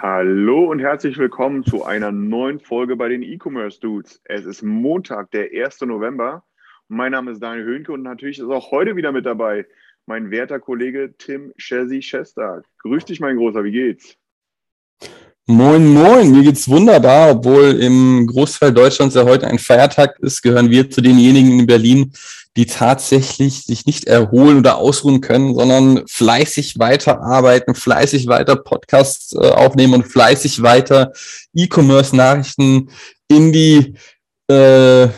Hallo und herzlich willkommen zu einer neuen Folge bei den E-Commerce Dudes. Es ist Montag, der 1. November. Mein Name ist Daniel Höhnke und natürlich ist auch heute wieder mit dabei mein werter Kollege Tim Chessy Schestag. Grüß dich, mein Großer, wie geht's? Moin, moin, mir geht's wunderbar, obwohl im Großteil Deutschlands ja heute ein Feiertag ist, gehören wir zu denjenigen in Berlin, die tatsächlich sich nicht erholen oder ausruhen können, sondern fleißig weiterarbeiten, fleißig weiter Podcasts äh, aufnehmen und fleißig weiter E-Commerce-Nachrichten in die äh,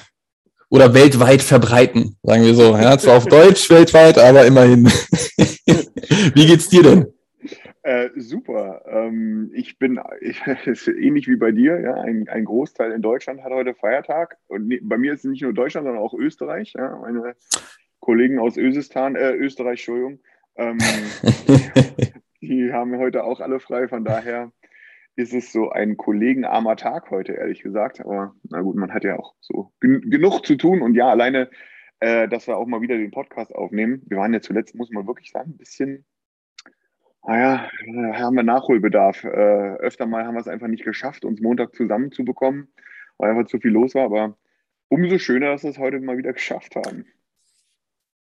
oder weltweit verbreiten, sagen wir so. Ja, zwar auf Deutsch weltweit, aber immerhin. Wie geht's dir denn? Äh, super. Ähm, ich bin ich, ist ähnlich wie bei dir. Ja, ein, ein Großteil in Deutschland hat heute Feiertag. Und ne, bei mir ist es nicht nur Deutschland, sondern auch Österreich. Ja, meine Kollegen aus Ösistan, äh, Österreich, Entschuldigung, ähm, die haben heute auch alle frei. Von daher ist es so ein kollegenarmer Tag heute, ehrlich gesagt. Aber na gut, man hat ja auch so gen genug zu tun. Und ja, alleine, äh, dass wir auch mal wieder den Podcast aufnehmen. Wir waren ja zuletzt, muss man wirklich sagen, ein bisschen naja, haben wir Nachholbedarf. Äh, öfter mal haben wir es einfach nicht geschafft, uns Montag zusammenzubekommen, weil einfach zu viel los war. Aber umso schöner, dass wir es heute mal wieder geschafft haben.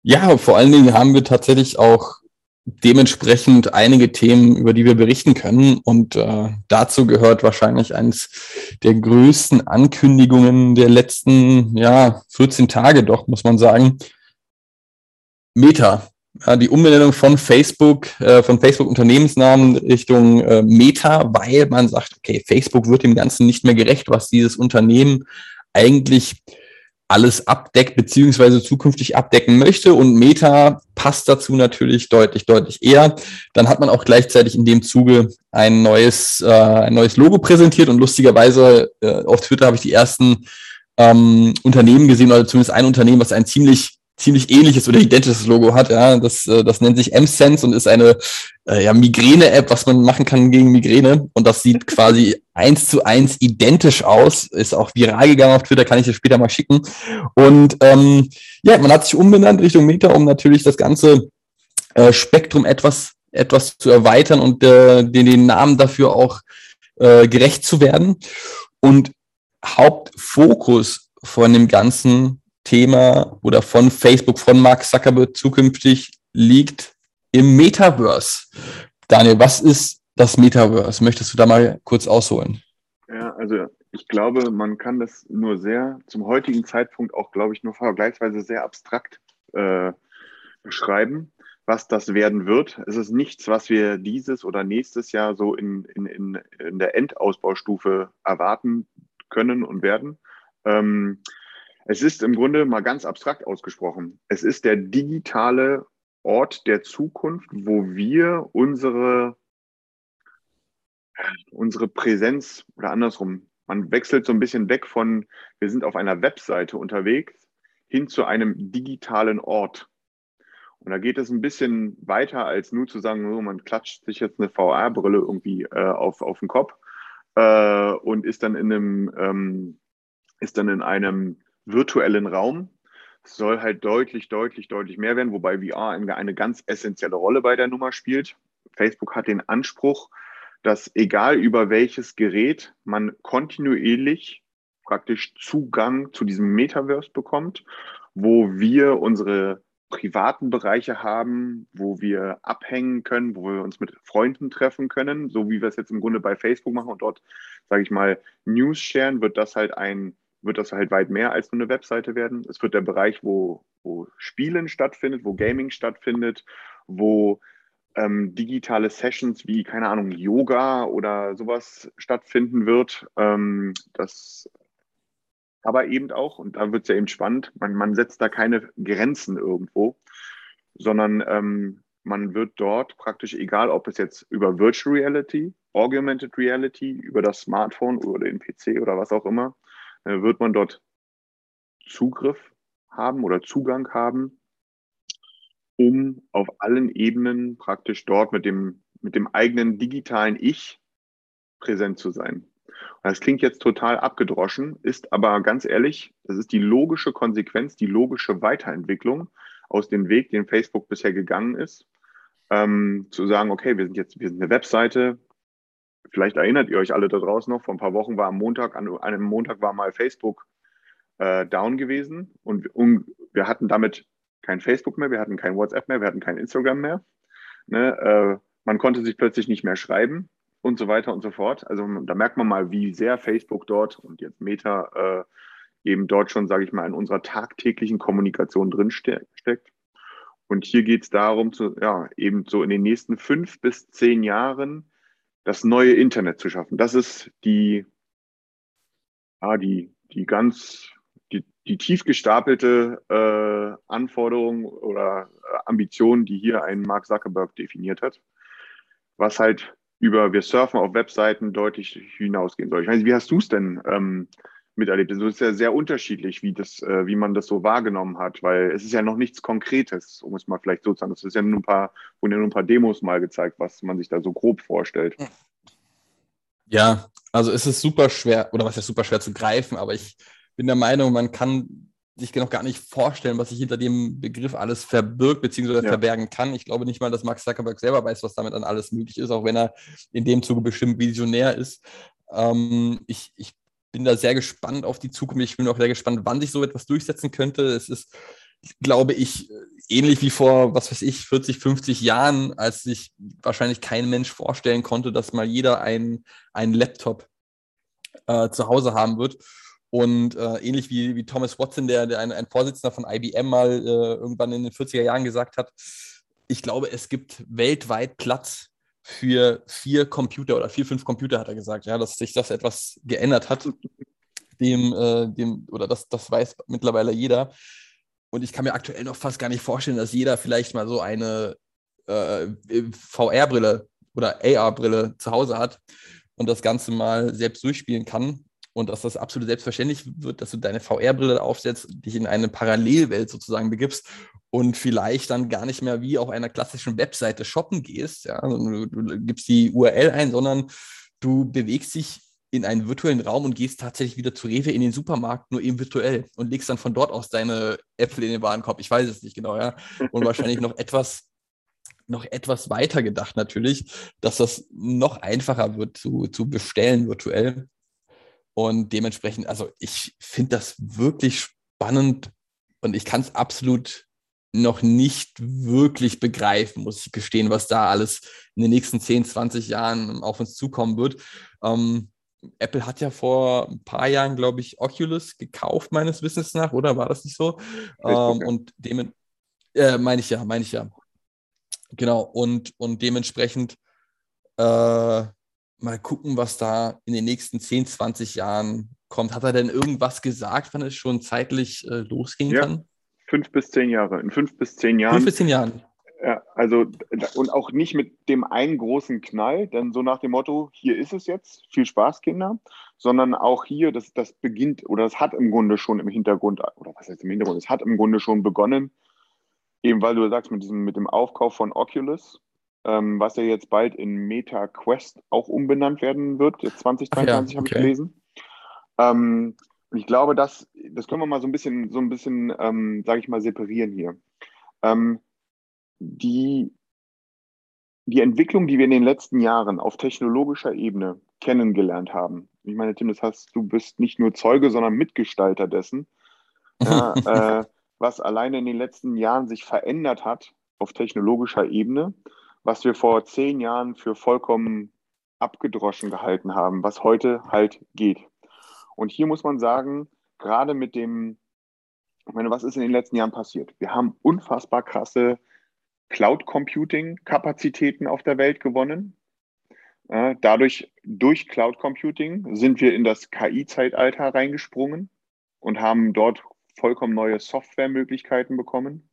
Ja, vor allen Dingen haben wir tatsächlich auch dementsprechend einige Themen, über die wir berichten können. Und äh, dazu gehört wahrscheinlich eines der größten Ankündigungen der letzten ja, 14 Tage, doch, muss man sagen. Meta. Die Umbenennung von Facebook, äh, von Facebook Unternehmensnamen Richtung äh, Meta, weil man sagt, okay, Facebook wird dem Ganzen nicht mehr gerecht, was dieses Unternehmen eigentlich alles abdeckt beziehungsweise zukünftig abdecken möchte und Meta passt dazu natürlich deutlich, deutlich eher. Dann hat man auch gleichzeitig in dem Zuge ein neues, äh, ein neues Logo präsentiert und lustigerweise äh, auf Twitter habe ich die ersten ähm, Unternehmen gesehen oder zumindest ein Unternehmen, was ein ziemlich ziemlich ähnliches oder identisches Logo hat. Ja, das, äh, das nennt sich M-Sense und ist eine äh, ja, Migräne-App, was man machen kann gegen Migräne. Und das sieht quasi eins zu eins identisch aus. Ist auch viral gegangen auf Twitter, kann ich dir später mal schicken. Und ähm, ja, man hat sich umbenannt Richtung Meta, um natürlich das ganze äh, Spektrum etwas, etwas zu erweitern und äh, den, den Namen dafür auch äh, gerecht zu werden. Und Hauptfokus von dem Ganzen Thema oder von Facebook, von Mark Zuckerberg zukünftig liegt im Metaverse. Daniel, was ist das Metaverse? Möchtest du da mal kurz ausholen? Ja, also ich glaube, man kann das nur sehr, zum heutigen Zeitpunkt auch, glaube ich, nur vergleichsweise sehr abstrakt äh, beschreiben, was das werden wird. Es ist nichts, was wir dieses oder nächstes Jahr so in, in, in, in der Endausbaustufe erwarten können und werden. Ähm, es ist im Grunde mal ganz abstrakt ausgesprochen. Es ist der digitale Ort der Zukunft, wo wir unsere, unsere Präsenz oder andersrum, man wechselt so ein bisschen weg von, wir sind auf einer Webseite unterwegs, hin zu einem digitalen Ort. Und da geht es ein bisschen weiter als nur zu sagen, so, man klatscht sich jetzt eine VR-Brille irgendwie äh, auf, auf den Kopf äh, und ist dann in einem, ähm, ist dann in einem virtuellen Raum. Soll halt deutlich, deutlich, deutlich mehr werden, wobei VR eine ganz essentielle Rolle bei der Nummer spielt. Facebook hat den Anspruch, dass egal über welches Gerät man kontinuierlich praktisch Zugang zu diesem Metaverse bekommt, wo wir unsere privaten Bereiche haben, wo wir abhängen können, wo wir uns mit Freunden treffen können, so wie wir es jetzt im Grunde bei Facebook machen und dort, sage ich mal, News sharen, wird das halt ein wird das halt weit mehr als nur eine Webseite werden. Es wird der Bereich, wo, wo Spielen stattfindet, wo Gaming stattfindet, wo ähm, digitale Sessions wie, keine Ahnung, Yoga oder sowas stattfinden wird. Ähm, das aber eben auch, und da wird es ja eben spannend, man, man setzt da keine Grenzen irgendwo, sondern ähm, man wird dort praktisch, egal ob es jetzt über Virtual Reality, Augmented Reality, über das Smartphone oder den PC oder was auch immer, wird man dort Zugriff haben oder Zugang haben, um auf allen Ebenen praktisch dort mit dem, mit dem eigenen digitalen Ich präsent zu sein. Das klingt jetzt total abgedroschen, ist aber ganz ehrlich, das ist die logische Konsequenz, die logische Weiterentwicklung aus dem Weg, den Facebook bisher gegangen ist, ähm, zu sagen, okay, wir sind jetzt, wir sind eine Webseite. Vielleicht erinnert ihr euch alle da draußen noch, vor ein paar Wochen war am Montag, an einem Montag war mal Facebook äh, down gewesen und, und wir hatten damit kein Facebook mehr, wir hatten kein WhatsApp mehr, wir hatten kein Instagram mehr. Ne? Äh, man konnte sich plötzlich nicht mehr schreiben und so weiter und so fort. Also da merkt man mal, wie sehr Facebook dort und jetzt Meta äh, eben dort schon, sage ich mal, in unserer tagtäglichen Kommunikation drin steckt. Und hier geht es darum, zu, ja, eben so in den nächsten fünf bis zehn Jahren das neue Internet zu schaffen. Das ist die, ja, die, die ganz, die, die tief gestapelte äh, Anforderung oder äh, Ambition, die hier ein Mark Zuckerberg definiert hat, was halt über wir surfen auf Webseiten deutlich hinausgehen soll. Ich weiß wie hast du es denn ähm, miterlebt? Also es ist ja sehr unterschiedlich, wie, das, äh, wie man das so wahrgenommen hat, weil es ist ja noch nichts Konkretes, um es mal vielleicht so zu sagen. Es ist ja nur ein paar, wurden ja nur ein paar Demos mal gezeigt, was man sich da so grob vorstellt. Ja, also es ist super schwer, oder was ist super schwer zu greifen, aber ich bin der Meinung, man kann sich noch gar nicht vorstellen, was sich hinter dem Begriff alles verbirgt bzw. Ja. verbergen kann. Ich glaube nicht mal, dass Max Zuckerberg selber weiß, was damit dann alles möglich ist, auch wenn er in dem Zuge bestimmt visionär ist. Ähm, ich, ich bin da sehr gespannt auf die Zukunft. Ich bin auch sehr gespannt, wann sich so etwas durchsetzen könnte. Es ist, glaube ich, ähnlich wie vor, was weiß ich, 40, 50 Jahren, als sich wahrscheinlich kein Mensch vorstellen konnte, dass mal jeder einen Laptop äh, zu Hause haben wird. Und äh, ähnlich wie, wie Thomas Watson, der, der ein, ein Vorsitzender von IBM mal äh, irgendwann in den 40er Jahren gesagt hat, ich glaube, es gibt weltweit Platz für vier Computer oder vier, fünf Computer, hat er gesagt, ja, dass sich das etwas geändert hat. Dem, äh, dem, oder das, das weiß mittlerweile jeder. Und ich kann mir aktuell noch fast gar nicht vorstellen, dass jeder vielleicht mal so eine äh, VR-Brille oder AR-Brille zu Hause hat und das Ganze mal selbst durchspielen kann und dass das absolut selbstverständlich wird, dass du deine VR-Brille aufsetzt, dich in eine Parallelwelt sozusagen begibst und vielleicht dann gar nicht mehr wie auf einer klassischen Webseite shoppen gehst. Ja? Du, du gibst die URL ein, sondern du bewegst dich in einen virtuellen Raum und gehst tatsächlich wieder zu Rewe in den Supermarkt, nur eben virtuell und legst dann von dort aus deine Äpfel in den Warenkorb. Ich weiß es nicht genau, ja. Und wahrscheinlich noch etwas, noch etwas weiter gedacht natürlich, dass das noch einfacher wird zu, zu bestellen virtuell. Und dementsprechend, also ich finde das wirklich spannend und ich kann es absolut noch nicht wirklich begreifen, muss ich gestehen, was da alles in den nächsten 10, 20 Jahren auf uns zukommen wird. Ähm, Apple hat ja vor ein paar Jahren, glaube ich, Oculus gekauft, meines Wissens nach, oder war das nicht so? Ähm, und dem, äh, meine ich ja, meine ich ja. Genau, und, und dementsprechend äh, mal gucken, was da in den nächsten 10, 20 Jahren kommt. Hat er denn irgendwas gesagt, wann es schon zeitlich äh, losgehen ja, kann? Fünf bis zehn Jahre. In fünf bis zehn Jahren. Fünf bis zehn Jahren. Ja, also und auch nicht mit dem einen großen Knall, denn so nach dem Motto, hier ist es jetzt, viel Spaß, Kinder, sondern auch hier, das, das beginnt oder das hat im Grunde schon im Hintergrund, oder was heißt im Hintergrund, es hat im Grunde schon begonnen, eben weil du sagst, mit diesem, mit dem Aufkauf von Oculus, ähm, was ja jetzt bald in Meta Quest auch umbenannt werden wird. Jetzt 2023 ja, okay. habe ich gelesen. Ähm, und ich glaube, das, das können wir mal so ein bisschen, so ein bisschen, ähm, sage ich mal, separieren hier. Ähm, die, die Entwicklung, die wir in den letzten Jahren auf technologischer Ebene kennengelernt haben. Ich meine, Tim, das heißt, du bist nicht nur Zeuge, sondern Mitgestalter dessen, ja, äh, was alleine in den letzten Jahren sich verändert hat auf technologischer Ebene was wir vor zehn Jahren für vollkommen abgedroschen gehalten haben, was heute halt geht. Und hier muss man sagen, gerade mit dem, ich meine, was ist in den letzten Jahren passiert? Wir haben unfassbar krasse Cloud Computing Kapazitäten auf der Welt gewonnen. Dadurch, durch Cloud Computing sind wir in das KI-Zeitalter reingesprungen und haben dort vollkommen neue Softwaremöglichkeiten bekommen.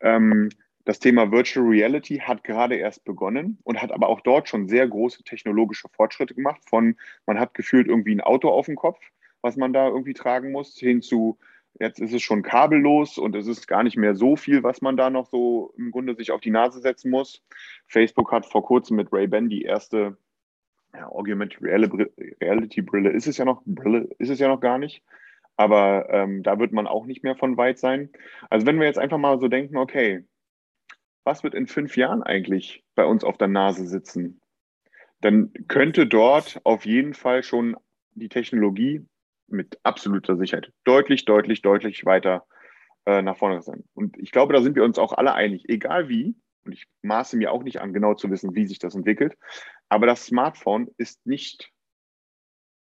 Ähm, Das Thema Virtual Reality hat gerade erst begonnen und hat aber auch dort schon sehr große technologische Fortschritte gemacht. Von man hat gefühlt irgendwie ein Auto auf dem Kopf, was man da irgendwie tragen muss, hin zu jetzt ist es schon kabellos und es ist gar nicht mehr so viel, was man da noch so im Grunde sich auf die Nase setzen muss. Facebook hat vor kurzem mit Ray-Ban die erste ja, Augmented Reality Brille ist es ja noch, Brille ist es ja noch gar nicht. Aber ähm, da wird man auch nicht mehr von weit sein. Also wenn wir jetzt einfach mal so denken, okay, was wird in fünf Jahren eigentlich bei uns auf der Nase sitzen? Dann könnte dort auf jeden Fall schon die Technologie mit absoluter Sicherheit deutlich, deutlich, deutlich weiter äh, nach vorne sein. Und ich glaube, da sind wir uns auch alle einig, egal wie, und ich maße mir auch nicht an, genau zu wissen, wie sich das entwickelt, aber das Smartphone ist nicht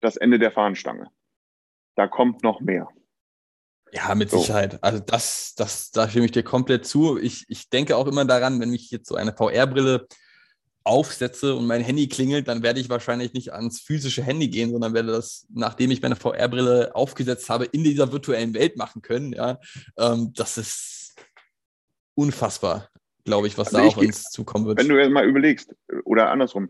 das Ende der Fahnenstange. Da kommt noch mehr. Ja, mit so. Sicherheit. Also das, das, da stimme ich dir komplett zu. Ich, ich denke auch immer daran, wenn ich jetzt so eine VR-Brille aufsetze und mein Handy klingelt, dann werde ich wahrscheinlich nicht ans physische Handy gehen, sondern werde das, nachdem ich meine VR-Brille aufgesetzt habe, in dieser virtuellen Welt machen können. Ja, ähm, das ist unfassbar, glaube ich, was also da auf uns zukommen wird. Wenn du jetzt mal überlegst, oder andersrum,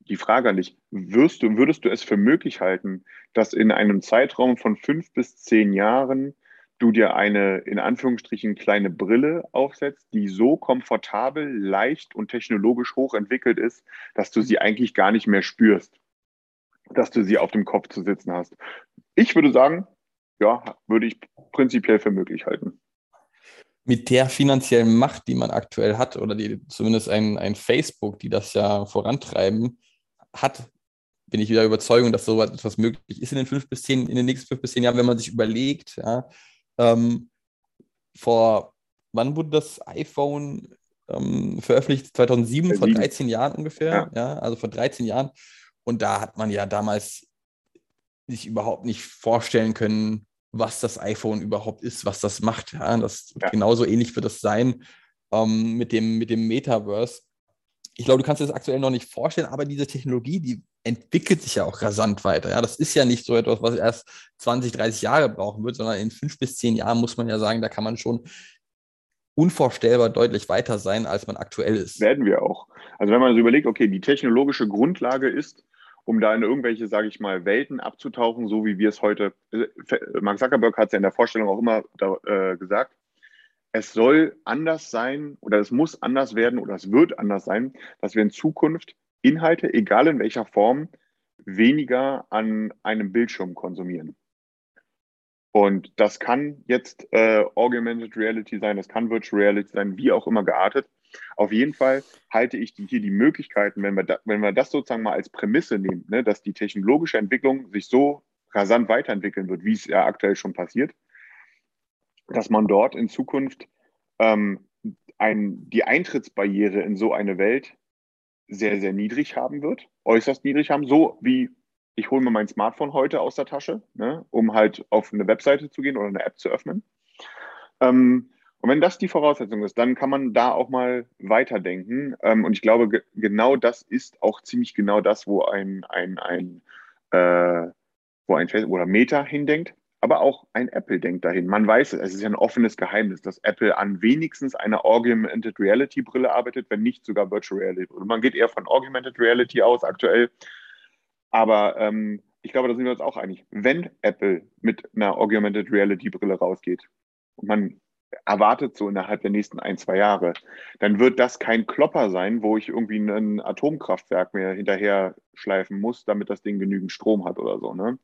die Frage an dich, wirst du, würdest du es für möglich halten, dass in einem Zeitraum von fünf bis zehn Jahren du dir eine in Anführungsstrichen kleine Brille aufsetzt, die so komfortabel, leicht und technologisch hochentwickelt ist, dass du sie eigentlich gar nicht mehr spürst, dass du sie auf dem Kopf zu sitzen hast. Ich würde sagen, ja, würde ich prinzipiell für möglich halten. Mit der finanziellen Macht, die man aktuell hat, oder die zumindest ein, ein Facebook, die das ja vorantreiben, hat, bin ich wieder Überzeugung, dass so etwas möglich ist in den fünf bis zehn, in den nächsten fünf bis zehn Jahren, wenn man sich überlegt, ja, ähm, vor, wann wurde das iPhone ähm, veröffentlicht? 2007, vor 13 Jahren ungefähr. Ja. ja. also vor 13 Jahren. Und da hat man ja damals sich überhaupt nicht vorstellen können, was das iPhone überhaupt ist, was das macht. Ja, das ja. genauso ähnlich wird es sein ähm, mit, dem, mit dem Metaverse. Ich glaube, du kannst dir das aktuell noch nicht vorstellen, aber diese Technologie, die entwickelt sich ja auch rasant weiter. Ja, das ist ja nicht so etwas, was erst 20, 30 Jahre brauchen wird, sondern in fünf bis zehn Jahren muss man ja sagen, da kann man schon unvorstellbar deutlich weiter sein, als man aktuell ist. Werden wir auch. Also wenn man so überlegt, okay, die technologische Grundlage ist, um da in irgendwelche, sage ich mal, Welten abzutauchen, so wie wir es heute, äh, Mark Zuckerberg hat es ja in der Vorstellung auch immer da, äh, gesagt, es soll anders sein oder es muss anders werden oder es wird anders sein, dass wir in Zukunft Inhalte, egal in welcher Form, weniger an einem Bildschirm konsumieren. Und das kann jetzt äh, Augmented Reality sein, das kann Virtual Reality sein, wie auch immer geartet. Auf jeden Fall halte ich die, hier die Möglichkeiten, wenn wir, da, wenn wir das sozusagen mal als Prämisse nehmen, ne, dass die technologische Entwicklung sich so rasant weiterentwickeln wird, wie es ja aktuell schon passiert, dass man dort in Zukunft ähm, ein, die Eintrittsbarriere in so eine Welt sehr, sehr niedrig haben wird, äußerst niedrig haben, so wie ich hole mir mein Smartphone heute aus der Tasche, ne, um halt auf eine Webseite zu gehen oder eine App zu öffnen. Ähm, und wenn das die Voraussetzung ist, dann kann man da auch mal weiterdenken. Ähm, und ich glaube, ge genau das ist auch ziemlich genau das, wo ein, ein, ein, äh, wo ein Facebook oder Meta hindenkt. Aber auch ein Apple denkt dahin. Man weiß es, es ist ja ein offenes Geheimnis, dass Apple an wenigstens einer Augmented Reality Brille arbeitet, wenn nicht sogar Virtual Reality. Und man geht eher von Augmented Reality aus aktuell. Aber ähm, ich glaube, da sind wir uns auch einig. Wenn Apple mit einer Augmented Reality Brille rausgeht und man erwartet so innerhalb der nächsten ein, zwei Jahre, dann wird das kein Klopper sein, wo ich irgendwie ein Atomkraftwerk mir hinterher schleifen muss, damit das Ding genügend Strom hat oder so. Ne?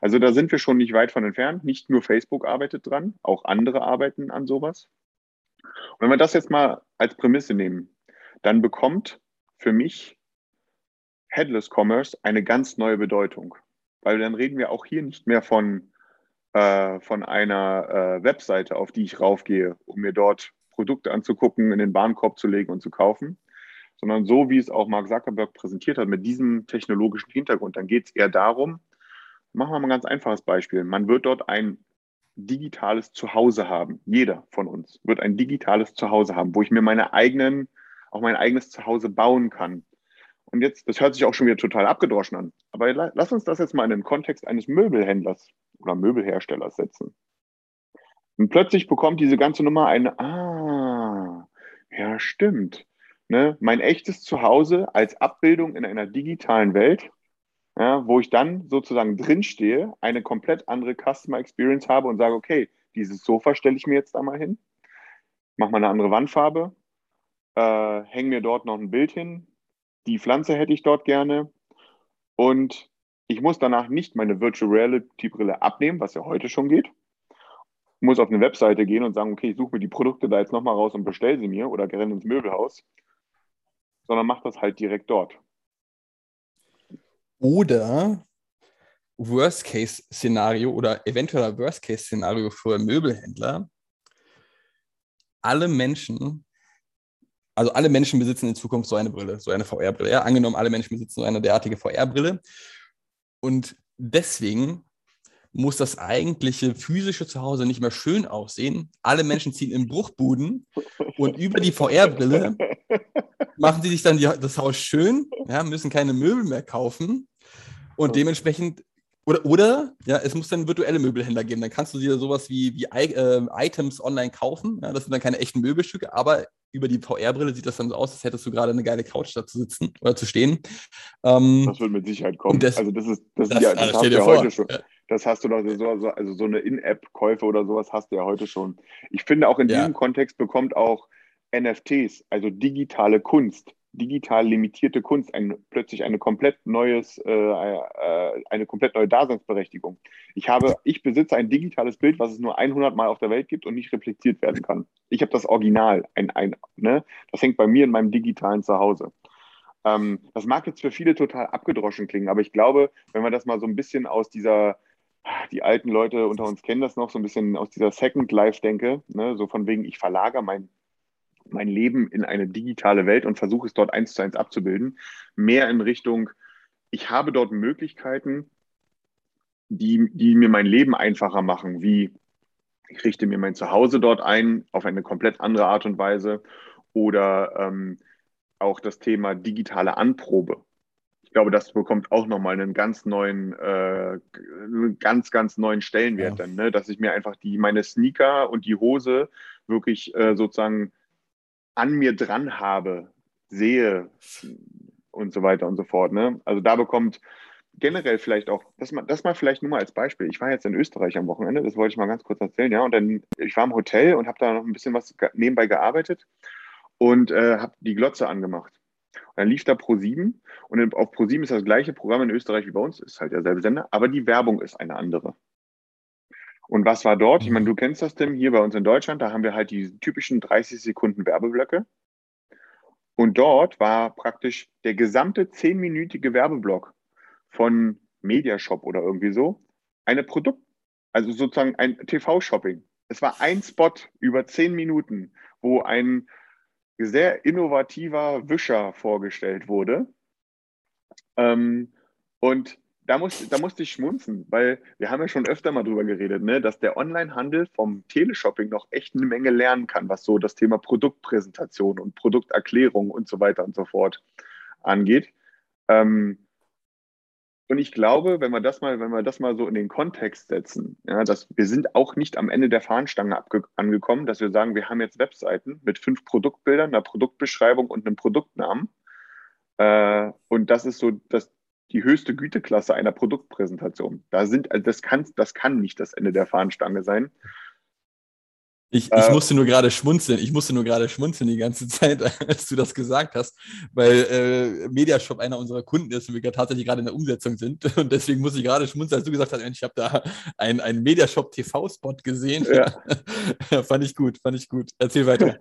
Also da sind wir schon nicht weit von entfernt. Nicht nur Facebook arbeitet dran, auch andere arbeiten an sowas. Und wenn wir das jetzt mal als Prämisse nehmen, dann bekommt für mich Headless Commerce eine ganz neue Bedeutung. Weil dann reden wir auch hier nicht mehr von, äh, von einer äh, Webseite, auf die ich raufgehe, um mir dort Produkte anzugucken, in den Warenkorb zu legen und zu kaufen, sondern so, wie es auch Mark Zuckerberg präsentiert hat, mit diesem technologischen Hintergrund. Dann geht es eher darum, Machen wir mal ein ganz einfaches Beispiel. Man wird dort ein digitales Zuhause haben. Jeder von uns wird ein digitales Zuhause haben, wo ich mir meine eigenen, auch mein eigenes Zuhause bauen kann. Und jetzt, das hört sich auch schon wieder total abgedroschen an. Aber lass uns das jetzt mal in den Kontext eines Möbelhändlers oder Möbelherstellers setzen. Und plötzlich bekommt diese ganze Nummer eine, ah, Ja, stimmt. Ne? Mein echtes Zuhause als Abbildung in einer digitalen Welt, ja, wo ich dann sozusagen drinstehe, eine komplett andere Customer Experience habe und sage, okay, dieses Sofa stelle ich mir jetzt da mal hin, mache mal eine andere Wandfarbe, äh, hänge mir dort noch ein Bild hin, die Pflanze hätte ich dort gerne und ich muss danach nicht meine Virtual Reality Brille abnehmen, was ja heute schon geht. Muss auf eine Webseite gehen und sagen, okay, ich suche mir die Produkte da jetzt nochmal raus und bestelle sie mir oder renne ins Möbelhaus, sondern mach das halt direkt dort. Oder Worst-Case-Szenario oder eventueller Worst-Case-Szenario für Möbelhändler. Alle Menschen, also alle Menschen besitzen in Zukunft so eine Brille, so eine VR-Brille. Ja, angenommen, alle Menschen besitzen so eine derartige VR-Brille. Und deswegen muss das eigentliche physische Zuhause nicht mehr schön aussehen. Alle Menschen ziehen in Bruchbuden und über die VR-Brille machen sie sich dann die, das Haus schön, ja, müssen keine Möbel mehr kaufen und dementsprechend oder, oder ja, es muss dann virtuelle Möbelhändler geben. Dann kannst du dir sowas wie, wie äh, Items online kaufen. Ja, das sind dann keine echten Möbelstücke, aber über die VR-Brille sieht das dann so aus, als hättest du gerade eine geile Couch da zu sitzen oder zu stehen. Ähm, das wird mit Sicherheit kommen. Das, also das ist das, das, ja, das also hast du ja heute schon. Das hast du doch so, so also so eine In-App-Käufe oder sowas hast du ja heute schon. Ich finde auch in Ja. diesem Kontext bekommt auch NFTs, also digitale Kunst, digital limitierte Kunst, ein, plötzlich eine komplett neues, äh, äh, eine komplett neue Daseinsberechtigung. Ich habe, ich besitze ein digitales Bild, was es nur 100 Mal auf der Welt gibt und nicht repliziert werden kann. Ich habe das Original, ein, ein, ne? Das hängt bei mir in meinem digitalen Zuhause. Ähm, das mag jetzt für viele total abgedroschen klingen, aber ich glaube, wenn man das mal so ein bisschen aus dieser, die alten Leute unter uns kennen das noch, so ein bisschen aus dieser Second Life-Denke, ne? so von wegen, ich verlagere mein mein Leben in eine digitale Welt und versuche es dort eins zu eins abzubilden. Mehr in Richtung, ich habe dort Möglichkeiten, die, die mir mein Leben einfacher machen, wie ich richte mir mein Zuhause dort ein auf eine komplett andere Art und Weise oder ähm, auch das Thema digitale Anprobe. Ich glaube, das bekommt auch nochmal einen ganz neuen, äh, ganz, ganz neuen Stellenwert Ja. dann, ne? dass ich mir einfach die, meine Sneaker und die Hose wirklich äh, sozusagen an mir dran habe, sehe und so weiter und so fort. Ne? Also da bekommt generell vielleicht auch, das mal, das mal vielleicht nur mal als Beispiel. Ich war jetzt in Österreich am Wochenende, das wollte ich mal ganz kurz erzählen, ja. Und dann, ich war im Hotel und habe da noch ein bisschen was nebenbei gearbeitet und äh, habe die Glotze angemacht. Und dann lief da Pro7 und auf Pro7 ist das gleiche Programm in Österreich wie bei uns, ist halt derselbe Sender, aber die Werbung ist eine andere. Und was war dort? Ich meine, du kennst das, Tim, hier bei uns in Deutschland, da haben wir halt die typischen 30 Sekunden Werbeblöcke. Und dort war praktisch der gesamte 10-minütige Werbeblock von Mediashop oder irgendwie so eine Produkt, also sozusagen ein TV-Shopping. Es war ein Spot über 10 Minuten, wo ein sehr innovativer Wischer vorgestellt wurde. Ähm, und da, muss, da musste ich schmunzen, weil wir haben ja schon öfter mal drüber geredet, ne, dass der Onlinehandel vom Teleshopping noch echt eine Menge lernen kann, was so das Thema Produktpräsentation und Produkterklärung und so weiter und so fort angeht. Ähm, und ich glaube, wenn wir das mal, wenn wir das mal so in den Kontext setzen, ja, dass wir sind auch nicht am Ende der Fahnenstange angekommen, dass wir sagen, wir haben jetzt Webseiten mit fünf Produktbildern, einer Produktbeschreibung und einem Produktnamen. Äh, und das ist so das, die höchste Güteklasse einer Produktpräsentation. Da sind, also das kann, das kann nicht das Ende der Fahnenstange sein. Ich, ich Äh, musste nur gerade schmunzeln. Ich musste nur gerade schmunzeln die ganze Zeit, als du das gesagt hast, weil äh, Mediashop einer unserer Kunden ist und wir tatsächlich gerade in der Umsetzung sind. Und deswegen musste ich gerade schmunzeln, als du gesagt hast, ich habe da einen, einen Mediashop TV-Spot gesehen. Ja. fand ich gut, fand ich gut. Erzähl weiter.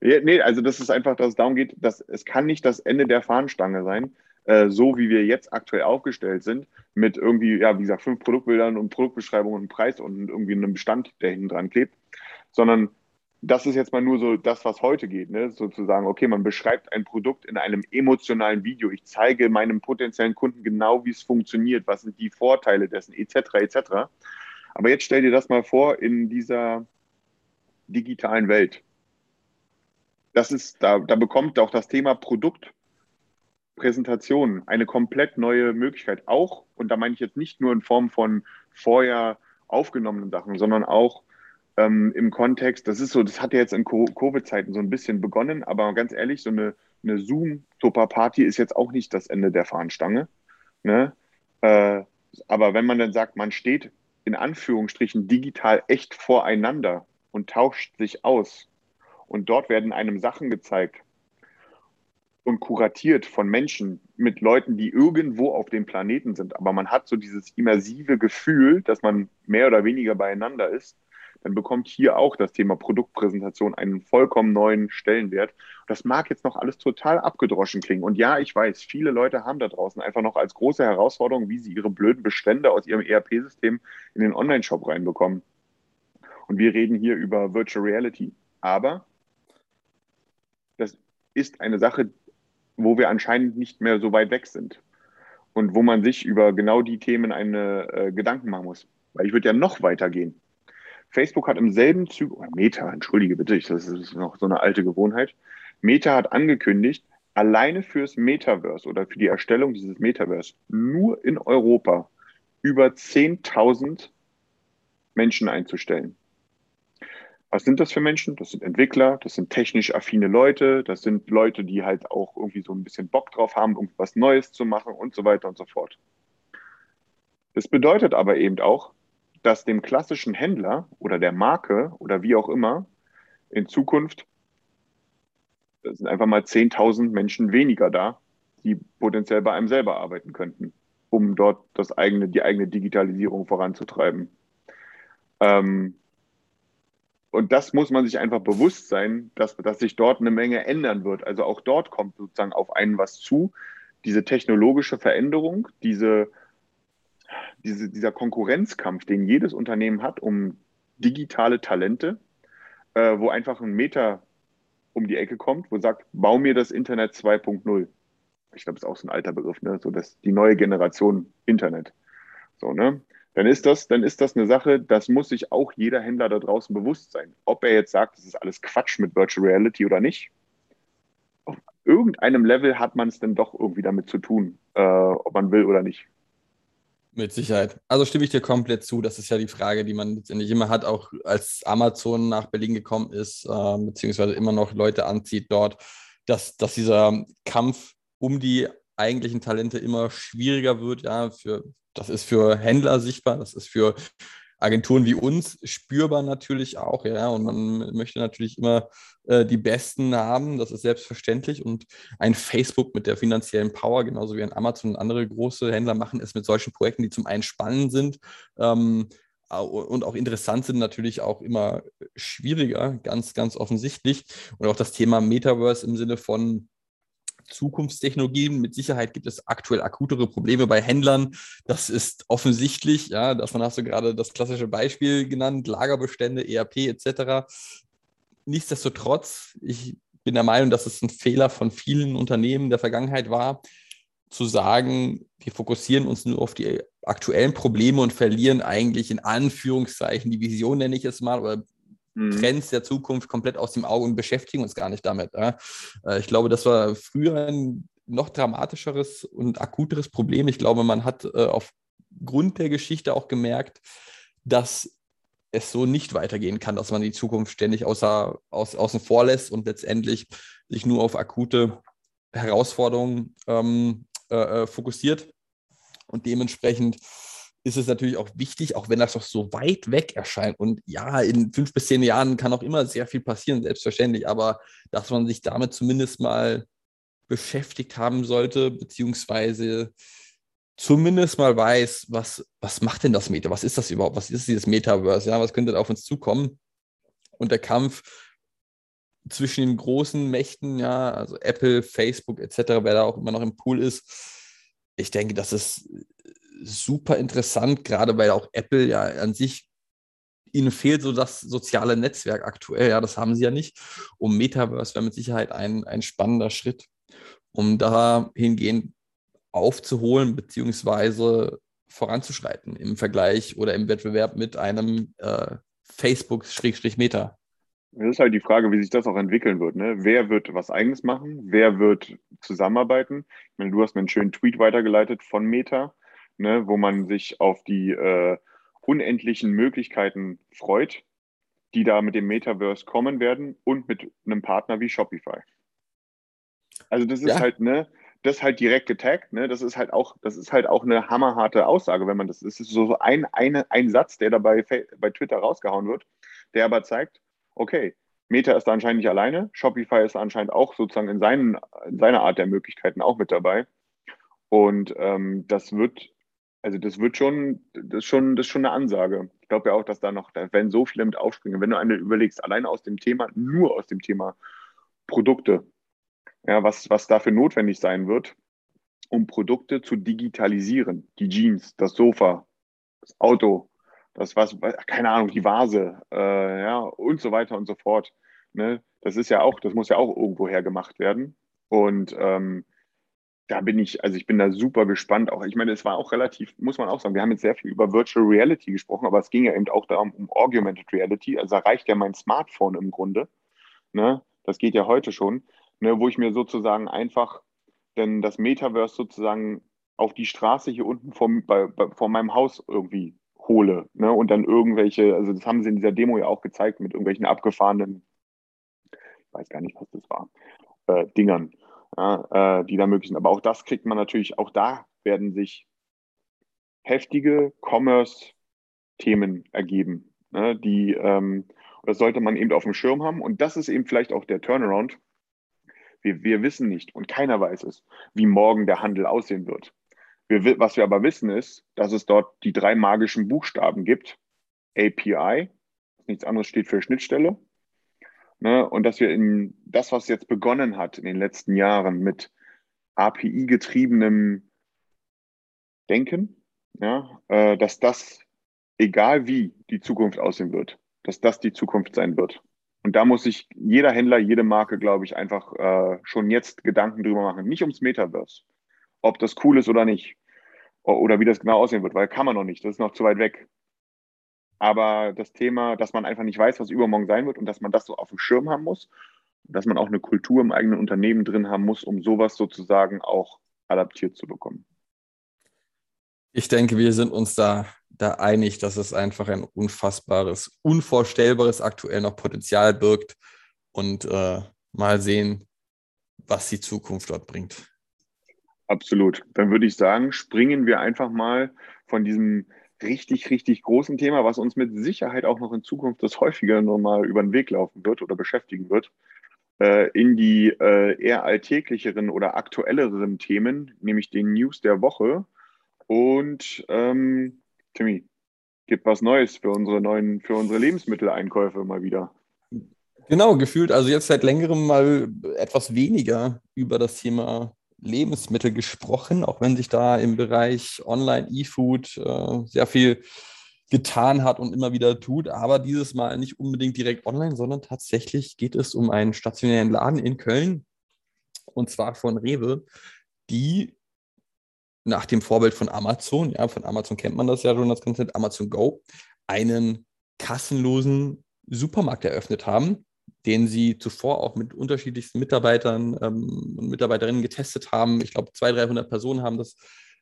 Ja, nee, also das ist einfach, dass es darum geht, dass es kann nicht das Ende der Fahnenstange sein, äh, so wie wir jetzt aktuell aufgestellt sind, mit irgendwie, ja, wie gesagt, fünf Produktbildern und Produktbeschreibung und Preis und irgendwie einem Bestand, der hinten dran klebt, sondern das ist jetzt mal nur so das, was heute geht, ne? sozusagen, okay, man beschreibt ein Produkt in einem emotionalen Video. Ich zeige meinem potenziellen Kunden genau, wie es funktioniert, was sind die Vorteile dessen, etc., etc. Aber jetzt stell dir das mal vor in dieser digitalen Welt das ist, da, da bekommt auch das Thema Produktpräsentation eine komplett neue Möglichkeit. Auch, und da meine ich jetzt nicht nur in Form von vorher aufgenommenen Sachen, sondern auch ähm, im Kontext, das ist so, das hat ja jetzt in Covid-Zeiten so ein bisschen begonnen, aber ganz ehrlich, so eine, eine Zoom-Super-Party ist jetzt auch nicht das Ende der Fahnenstange. Ne? Äh, aber wenn man dann sagt, man steht in Anführungsstrichen digital echt voreinander und tauscht sich aus und dort werden einem Sachen gezeigt und kuratiert von Menschen mit Leuten, die irgendwo auf dem Planeten sind, aber man hat so dieses immersive Gefühl, dass man mehr oder weniger beieinander ist, dann bekommt hier auch das Thema Produktpräsentation einen vollkommen neuen Stellenwert. Das mag jetzt noch alles total abgedroschen klingen. Und ja, ich weiß, viele Leute haben da draußen einfach noch als große Herausforderung, wie sie ihre blöden Bestände aus ihrem ERP-System in den Online-Shop reinbekommen. Und wir reden hier über Virtual Reality. Aber das ist eine Sache, wo wir anscheinend nicht mehr so weit weg sind. Und wo man sich über genau die Themen eine äh, Gedanken machen muss. Weil ich würde ja noch weiter gehen. Facebook hat im selben Zug, oder Meta, entschuldige bitte, das ist noch so eine alte Gewohnheit. Meta hat angekündigt, alleine fürs Metaverse oder für die Erstellung dieses Metaverse nur in Europa über 10.000 Menschen einzustellen. Was sind das für Menschen? Das sind Entwickler, das sind technisch affine Leute, das sind Leute, die halt auch irgendwie so ein bisschen Bock drauf haben, irgendwas Neues zu machen und so weiter und so fort. Das bedeutet aber eben auch, dass dem klassischen Händler oder der Marke oder wie auch immer in Zukunft, das sind einfach mal 10.000 Menschen weniger da, die potenziell bei einem selber arbeiten könnten, um dort das eigene, die eigene Digitalisierung voranzutreiben. Ähm, und das muss man sich einfach bewusst sein, dass, dass sich dort eine Menge ändern wird. Also auch dort kommt sozusagen auf einen was zu. Diese technologische Veränderung, diese diese, dieser Konkurrenzkampf, den jedes Unternehmen hat um digitale Talente, äh, wo einfach ein Meter um die Ecke kommt, wo sagt, bau mir das Internet 2.0. Ich glaube, das ist auch so ein alter Begriff, ne? so dass die neue Generation Internet. So, ne? Dann ist das, dann ist das eine Sache, das muss sich auch jeder Händler da draußen bewusst sein. Ob er jetzt sagt, das ist alles Quatsch mit Virtual Reality oder nicht. Auf irgendeinem Level hat man es dann doch irgendwie damit zu tun, äh, ob man will oder nicht. Mit Sicherheit. Also stimme ich dir komplett zu. Das ist ja die Frage, die man letztendlich immer hat, auch als Amazon nach Berlin gekommen ist, äh, beziehungsweise immer noch Leute anzieht dort, dass, dass dieser Kampf um die eigentlichen Talente immer schwieriger wird. Ja, für, das ist für Händler sichtbar, das ist für Agenturen wie uns spürbar natürlich auch, ja, und man möchte natürlich immer äh, die Besten haben, das ist selbstverständlich. Und ein Facebook mit der finanziellen Power, genauso wie ein Amazon und andere große Händler machen es mit solchen Projekten, die zum einen spannend sind ähm, und auch interessant sind, natürlich auch immer schwieriger, ganz, ganz offensichtlich. Und auch das Thema Metaverse im Sinne von Zukunftstechnologien. Mit Sicherheit gibt es aktuell akutere Probleme bei Händlern. Das ist offensichtlich. Ja, davon hast du gerade das klassische Beispiel genannt, Lagerbestände, ERP etc. Nichtsdestotrotz, ich bin der Meinung, dass es ein Fehler von vielen Unternehmen der Vergangenheit war, zu sagen, wir fokussieren uns nur auf die aktuellen Probleme und verlieren eigentlich in Anführungszeichen die Vision, nenne ich es mal, oder. Trends der Zukunft komplett aus dem Auge und beschäftigen uns gar nicht damit. Ja. Äh, ich glaube, das war früher ein noch dramatischeres und akuteres Problem. Ich glaube, man hat äh, aufgrund der Geschichte auch gemerkt, dass es so nicht weitergehen kann, dass man die Zukunft ständig außer, aus, außen vor lässt und letztendlich sich nur auf akute Herausforderungen ähm, äh, äh fokussiert. Und dementsprechend ist es natürlich auch wichtig, auch wenn das doch so weit weg erscheint. Und ja, in fünf bis zehn Jahren kann auch immer sehr viel passieren, selbstverständlich, aber dass man sich damit zumindest mal beschäftigt haben sollte, beziehungsweise zumindest mal weiß, was, was macht denn das Meta? Was ist das überhaupt? Was ist dieses Metaverse? Ja, was könnte da auf uns zukommen? Und der Kampf zwischen den großen Mächten, ja, also Apple, Facebook etc., wer da auch immer noch im Pool ist, ich denke, das ist super interessant, gerade weil auch Apple ja an sich ihnen fehlt so das soziale Netzwerk aktuell. Ja, das haben sie ja nicht. Um Metaverse wäre mit Sicherheit ein, ein spannender Schritt, um dahingehend aufzuholen beziehungsweise voranzuschreiten im Vergleich oder im Wettbewerb mit einem äh, Facebook-Meta. Das ist halt die Frage, wie sich das auch entwickeln wird. Ne? Wer wird was Eigenes machen? Wer wird zusammenarbeiten? Ich meine, du hast mir einen schönen Tweet weitergeleitet von Meta ne, wo man sich auf die äh, unendlichen Möglichkeiten freut. die da mit dem Metaverse kommen werden und mit einem Partner wie Shopify. Also das ist Ja. halt, ne, das ist halt direkt getaggt, ne? Das ist halt auch, das ist halt auch eine hammerharte Aussage, wenn man das, das ist so ein, eine, ein Satz, der dabei bei Twitter rausgehauen wird, der aber zeigt, okay, Meta ist da anscheinend nicht alleine, Shopify ist anscheinend auch sozusagen in, seinen, in seiner Art der Möglichkeiten auch mit dabei. Und ähm, das wird, also das wird schon, das ist schon, das ist schon eine Ansage. Ich glaube ja auch, dass da noch, da werden so viele mit aufspringen. Wenn du eine überlegst, alleine aus dem Thema, nur aus dem Thema Produkte, ja, was, was dafür notwendig sein wird, um Produkte zu digitalisieren. Die Jeans, das Sofa, das Auto, das was, keine Ahnung, die Vase, äh, ja, und so weiter und so fort. Ne? Das ist ja auch, das muss ja auch irgendwoher gemacht werden. Und ähm, da bin ich, also ich bin da super gespannt. Auch ich meine, es war auch relativ, muss man auch sagen, wir haben jetzt sehr viel über Virtual Reality gesprochen, aber es ging ja eben auch darum, um Augmented Reality. Also da reicht ja mein Smartphone im Grunde. Ne? Das geht ja heute schon, ne? wo ich mir sozusagen einfach denn das Metaverse sozusagen auf die Straße hier unten vor, bei, bei, vor meinem Haus irgendwie hole. Ne? Und dann irgendwelche, also das haben sie in dieser Demo ja auch gezeigt mit irgendwelchen abgefahrenen, ich weiß gar nicht, was das war, äh, Dingern ja, äh, die da möglich sind. Aber auch das kriegt man natürlich, auch da werden sich heftige Commerce-Themen ergeben, ne, die, ähm, das sollte man eben auf dem Schirm haben. Und das ist eben vielleicht auch der Turnaround. Wir, wir wissen nicht und keiner weiß es, wie morgen der Handel aussehen wird. Wir, was wir aber wissen ist, dass es dort die drei magischen Buchstaben gibt. API, nichts anderes steht für Schnittstelle, Ne? Und dass wir in das, was jetzt begonnen hat in den letzten Jahren mit API-getriebenem Denken, ja, äh, dass das, egal wie die Zukunft aussehen wird, dass das die Zukunft sein wird. Und da muss sich jeder Händler, jede Marke, glaube ich, einfach äh, schon jetzt Gedanken drüber machen. Nicht ums Metaverse, ob das cool ist oder nicht. Oder wie das genau aussehen wird, weil kann man noch nicht, das ist noch zu weit weg. Aber das Thema, dass man einfach nicht weiß, was übermorgen sein wird und dass man das so auf dem Schirm haben muss, dass man auch eine Kultur im eigenen Unternehmen drin haben muss, um sowas sozusagen auch adaptiert zu bekommen. Ich denke, wir sind uns da, da einig, dass es einfach ein unfassbares, unvorstellbares aktuell noch Potenzial birgt und äh, mal sehen, was die Zukunft dort bringt. Absolut. Dann würde ich sagen, springen wir einfach mal von diesem richtig, richtig großen Thema, was uns mit Sicherheit auch noch in Zukunft das häufiger nochmal über den Weg laufen wird oder beschäftigen wird, äh, in die äh, eher alltäglicheren oder aktuelleren Themen, nämlich den News der Woche. Und ähm, Timmy, gibt was Neues für unsere neuen, für unsere Lebensmitteleinkäufe mal wieder. Genau, gefühlt, also jetzt seit längerem mal etwas weniger über das Thema Lebensmittel gesprochen, auch wenn sich da im Bereich Online-E-Food äh, sehr viel getan hat und immer wieder tut, aber dieses Mal nicht unbedingt direkt online, sondern tatsächlich geht es um einen stationären Laden in Köln und zwar von Rewe, die nach dem Vorbild von Amazon, ja, von Amazon kennt man das ja schon, das Konzept Amazon Go, einen kassenlosen Supermarkt eröffnet haben, den sie zuvor auch mit unterschiedlichsten Mitarbeitern ähm, und Mitarbeiterinnen getestet haben. Ich glaube, 200, 300 Personen haben das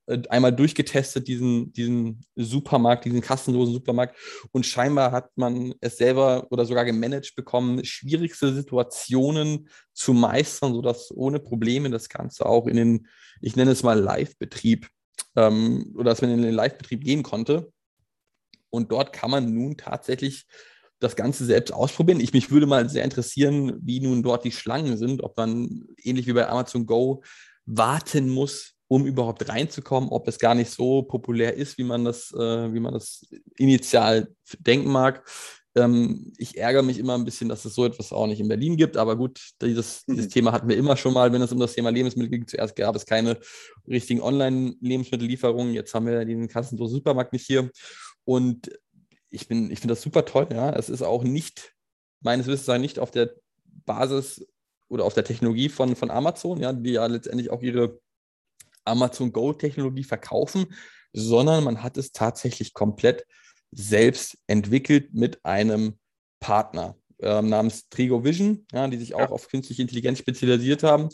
äh, einmal durchgetestet, diesen, diesen Supermarkt, diesen kassenlosen Supermarkt. Und scheinbar hat man es selber oder sogar gemanagt bekommen, schwierigste Situationen zu meistern, sodass ohne Probleme das Ganze auch in den, ich nenne es mal Live-Betrieb, ähm, oder dass man in den Live-Betrieb gehen konnte. Und dort kann man nun tatsächlich das Ganze selbst ausprobieren. Ich mich würde mal sehr interessieren, wie nun dort die Schlangen sind, ob man ähnlich wie bei Amazon Go warten muss, um überhaupt reinzukommen, ob es gar nicht so populär ist, wie man das, äh, wie man das initial denken mag. Ähm, ich ärgere mich immer ein bisschen, dass es so etwas auch nicht in Berlin gibt, aber gut, dieses, mhm. dieses Thema hatten wir immer schon mal, wenn es um das Thema Lebensmittel ging. Zuerst gab es keine richtigen Online-Lebensmittellieferungen, jetzt haben wir den kassenlosen Supermarkt nicht hier. Und ich, bin, ich finde das super toll. Ja. Es ist auch nicht, meines Wissens nicht auf der Basis oder auf der Technologie von, von Amazon, ja, die ja letztendlich auch ihre Amazon Go-Technologie verkaufen, sondern man hat es tatsächlich komplett selbst entwickelt mit einem Partner äh, namens Trigo Vision, ja, die sich auch ja. auf künstliche Intelligenz spezialisiert haben.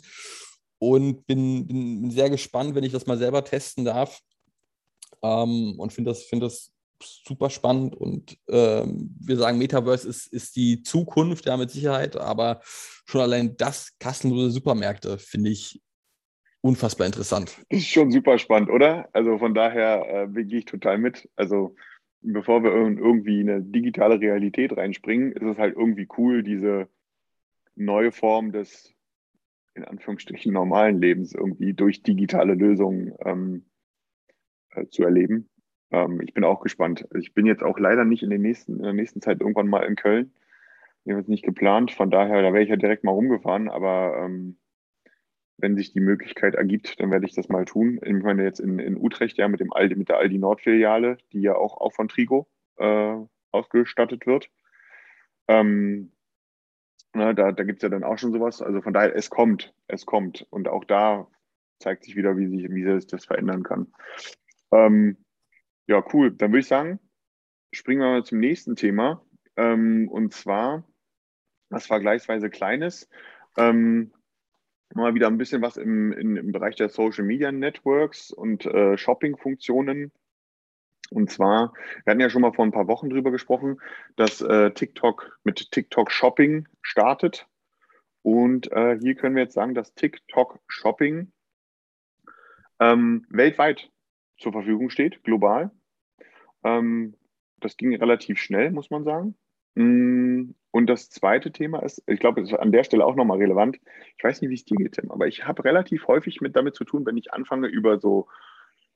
Und bin, bin sehr gespannt, wenn ich das mal selber testen darf. Ähm, und finde das, find das super spannend und ähm, wir sagen, Metaverse ist, ist die Zukunft, ja, mit Sicherheit, aber schon allein das kassenlose Supermärkte finde ich unfassbar interessant. Ist schon super spannend, oder? Also von daher äh, gehe ich total mit. Also bevor wir irgendwie in eine digitale Realität reinspringen, ist es halt irgendwie cool, diese neue Form des in Anführungsstrichen normalen Lebens irgendwie durch digitale Lösungen ähm, äh, zu erleben. Ähm, ich bin auch gespannt. Ich bin jetzt auch leider nicht in, den nächsten, in der nächsten Zeit irgendwann mal in Köln. Wir haben es nicht geplant, von daher, da wäre ich ja direkt mal rumgefahren, aber ähm, wenn sich die Möglichkeit ergibt, dann werde ich das mal tun. Ich meine, jetzt in, in Utrecht ja mit, dem Aldi, mit der Aldi Nord-Filiale, die ja auch, auch von Trigo äh, ausgestattet wird. Ähm, na, da da gibt es ja dann auch schon sowas. Also von daher, es kommt, es kommt. Und auch da zeigt sich wieder, wie sich, wie sich das verändern kann. Ähm, ja, cool. Dann würde ich sagen, springen wir mal zum nächsten Thema. Ähm, und zwar was vergleichsweise Kleines. Ähm, mal wieder ein bisschen was im, in, im Bereich der Social Media Networks und äh, Shopping-Funktionen. Und zwar, wir hatten ja schon mal vor ein paar Wochen drüber gesprochen, dass äh, TikTok mit TikTok Shopping startet. Und äh, hier können wir jetzt sagen, dass TikTok Shopping ähm, weltweit zur Verfügung steht, global. Ähm, das ging relativ schnell, muss man sagen. Mm, und das zweite Thema ist, ich glaube, es ist an der Stelle auch nochmal relevant. Ich weiß nicht, wie es dir geht, Tim, aber ich habe relativ häufig mit damit zu tun, wenn ich anfange über so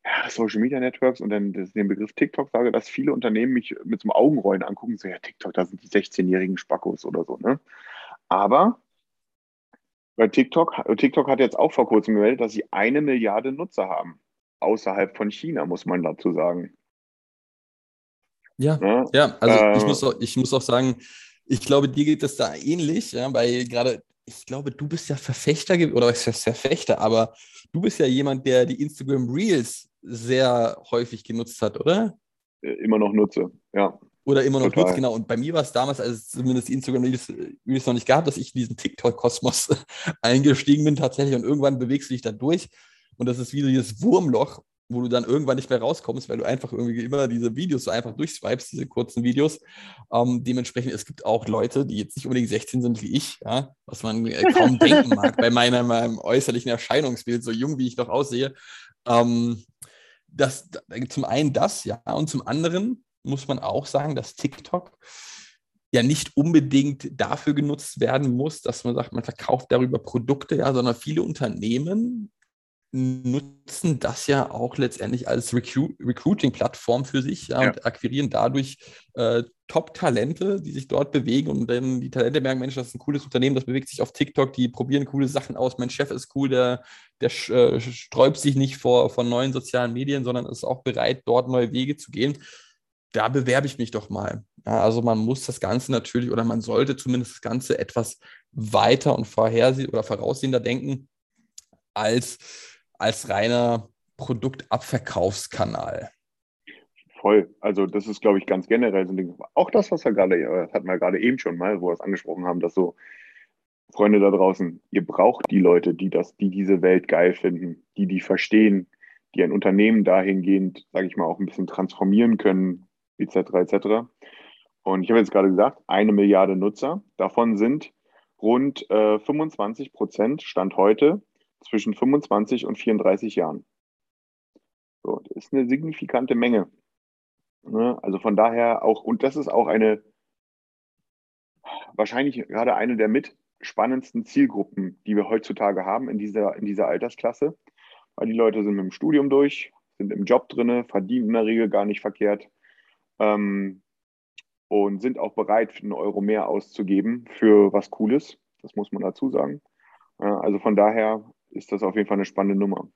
ja, Social Media Networks und dann den Begriff TikTok sage, dass viele Unternehmen mich mit so einem Augenrollen angucken, so ja, TikTok, da sind die 16-jährigen Spackos oder so, ne? Aber bei TikTok, TikTok hat jetzt auch vor kurzem gemeldet, dass sie eine Milliarde Nutzer haben. Außerhalb von China, muss man dazu sagen. Ja, ja, ja also äh, ich, muss auch, ich muss auch sagen, ich glaube, dir geht es da ähnlich, ja, weil gerade, ich glaube, du bist ja Verfechter, oder was heißt Verfechter, aber du bist ja jemand, der die Instagram Reels sehr häufig genutzt hat, oder? Äh, immer noch nutze, ja. Oder immer noch nutzt, genau. Und bei mir war es damals, als es zumindest die Instagram Reels, Reels noch nicht gab, dass ich in diesen TikTok-Kosmos eingestiegen bin tatsächlich und irgendwann bewegst du dich da durch und das ist wie dieses Wurmloch wo du dann irgendwann nicht mehr rauskommst, weil du einfach irgendwie immer diese Videos so einfach durchswipest, diese kurzen Videos. Ähm, dementsprechend, es gibt auch Leute, die jetzt nicht unbedingt 16 sind wie ich, ja, was man äh, kaum denken mag bei meiner, meinem äußerlichen Erscheinungsbild, so jung wie ich doch aussehe. Ähm, das, zum einen das, ja, und zum anderen muss man auch sagen, dass TikTok ja nicht unbedingt dafür genutzt werden muss, dass man sagt, man verkauft darüber Produkte, ja, sondern viele Unternehmen nutzen das ja auch letztendlich als Recru Recruiting-Plattform für sich ja, ja. und akquirieren dadurch äh, Top-Talente, die sich dort bewegen und dann die Talente merken, Mensch, das ist ein cooles Unternehmen, das bewegt sich auf TikTok, die probieren coole Sachen aus, mein Chef ist cool, der, der äh, sträubt sich nicht vor, vor neuen sozialen Medien, sondern ist auch bereit, dort neue Wege zu gehen. Da bewerbe ich mich doch mal. Ja, also man muss das Ganze natürlich oder man sollte zumindest das Ganze etwas weiter und vorhersehen oder voraussehender denken als als reiner Produktabverkaufskanal. Voll. Also das ist, glaube ich, ganz generell so ein Ding. Auch das, was wir gerade, das hatten wir gerade eben schon mal, wo wir es angesprochen haben, dass so Freunde da draußen, ihr braucht die Leute, die das, die diese Welt geil finden, die die verstehen, die ein Unternehmen dahingehend, sage ich mal, auch ein bisschen transformieren können, etc. etc. Und ich habe jetzt gerade gesagt, eine Milliarde Nutzer, davon sind rund äh, 25 Prozent Stand heute zwischen 25 und 34 Jahren. So, das ist eine signifikante Menge. Ne? Also von daher auch, und das ist auch eine, wahrscheinlich gerade eine der mit spannendsten Zielgruppen, die wir heutzutage haben in dieser, in dieser Altersklasse. Weil die Leute sind mit dem Studium durch, sind im Job drin, verdienen in der Regel gar nicht verkehrt ähm, und sind auch bereit, einen Euro mehr auszugeben für was Cooles. Das muss man dazu sagen. Also von daher ist das auf jeden Fall eine spannende Nummer.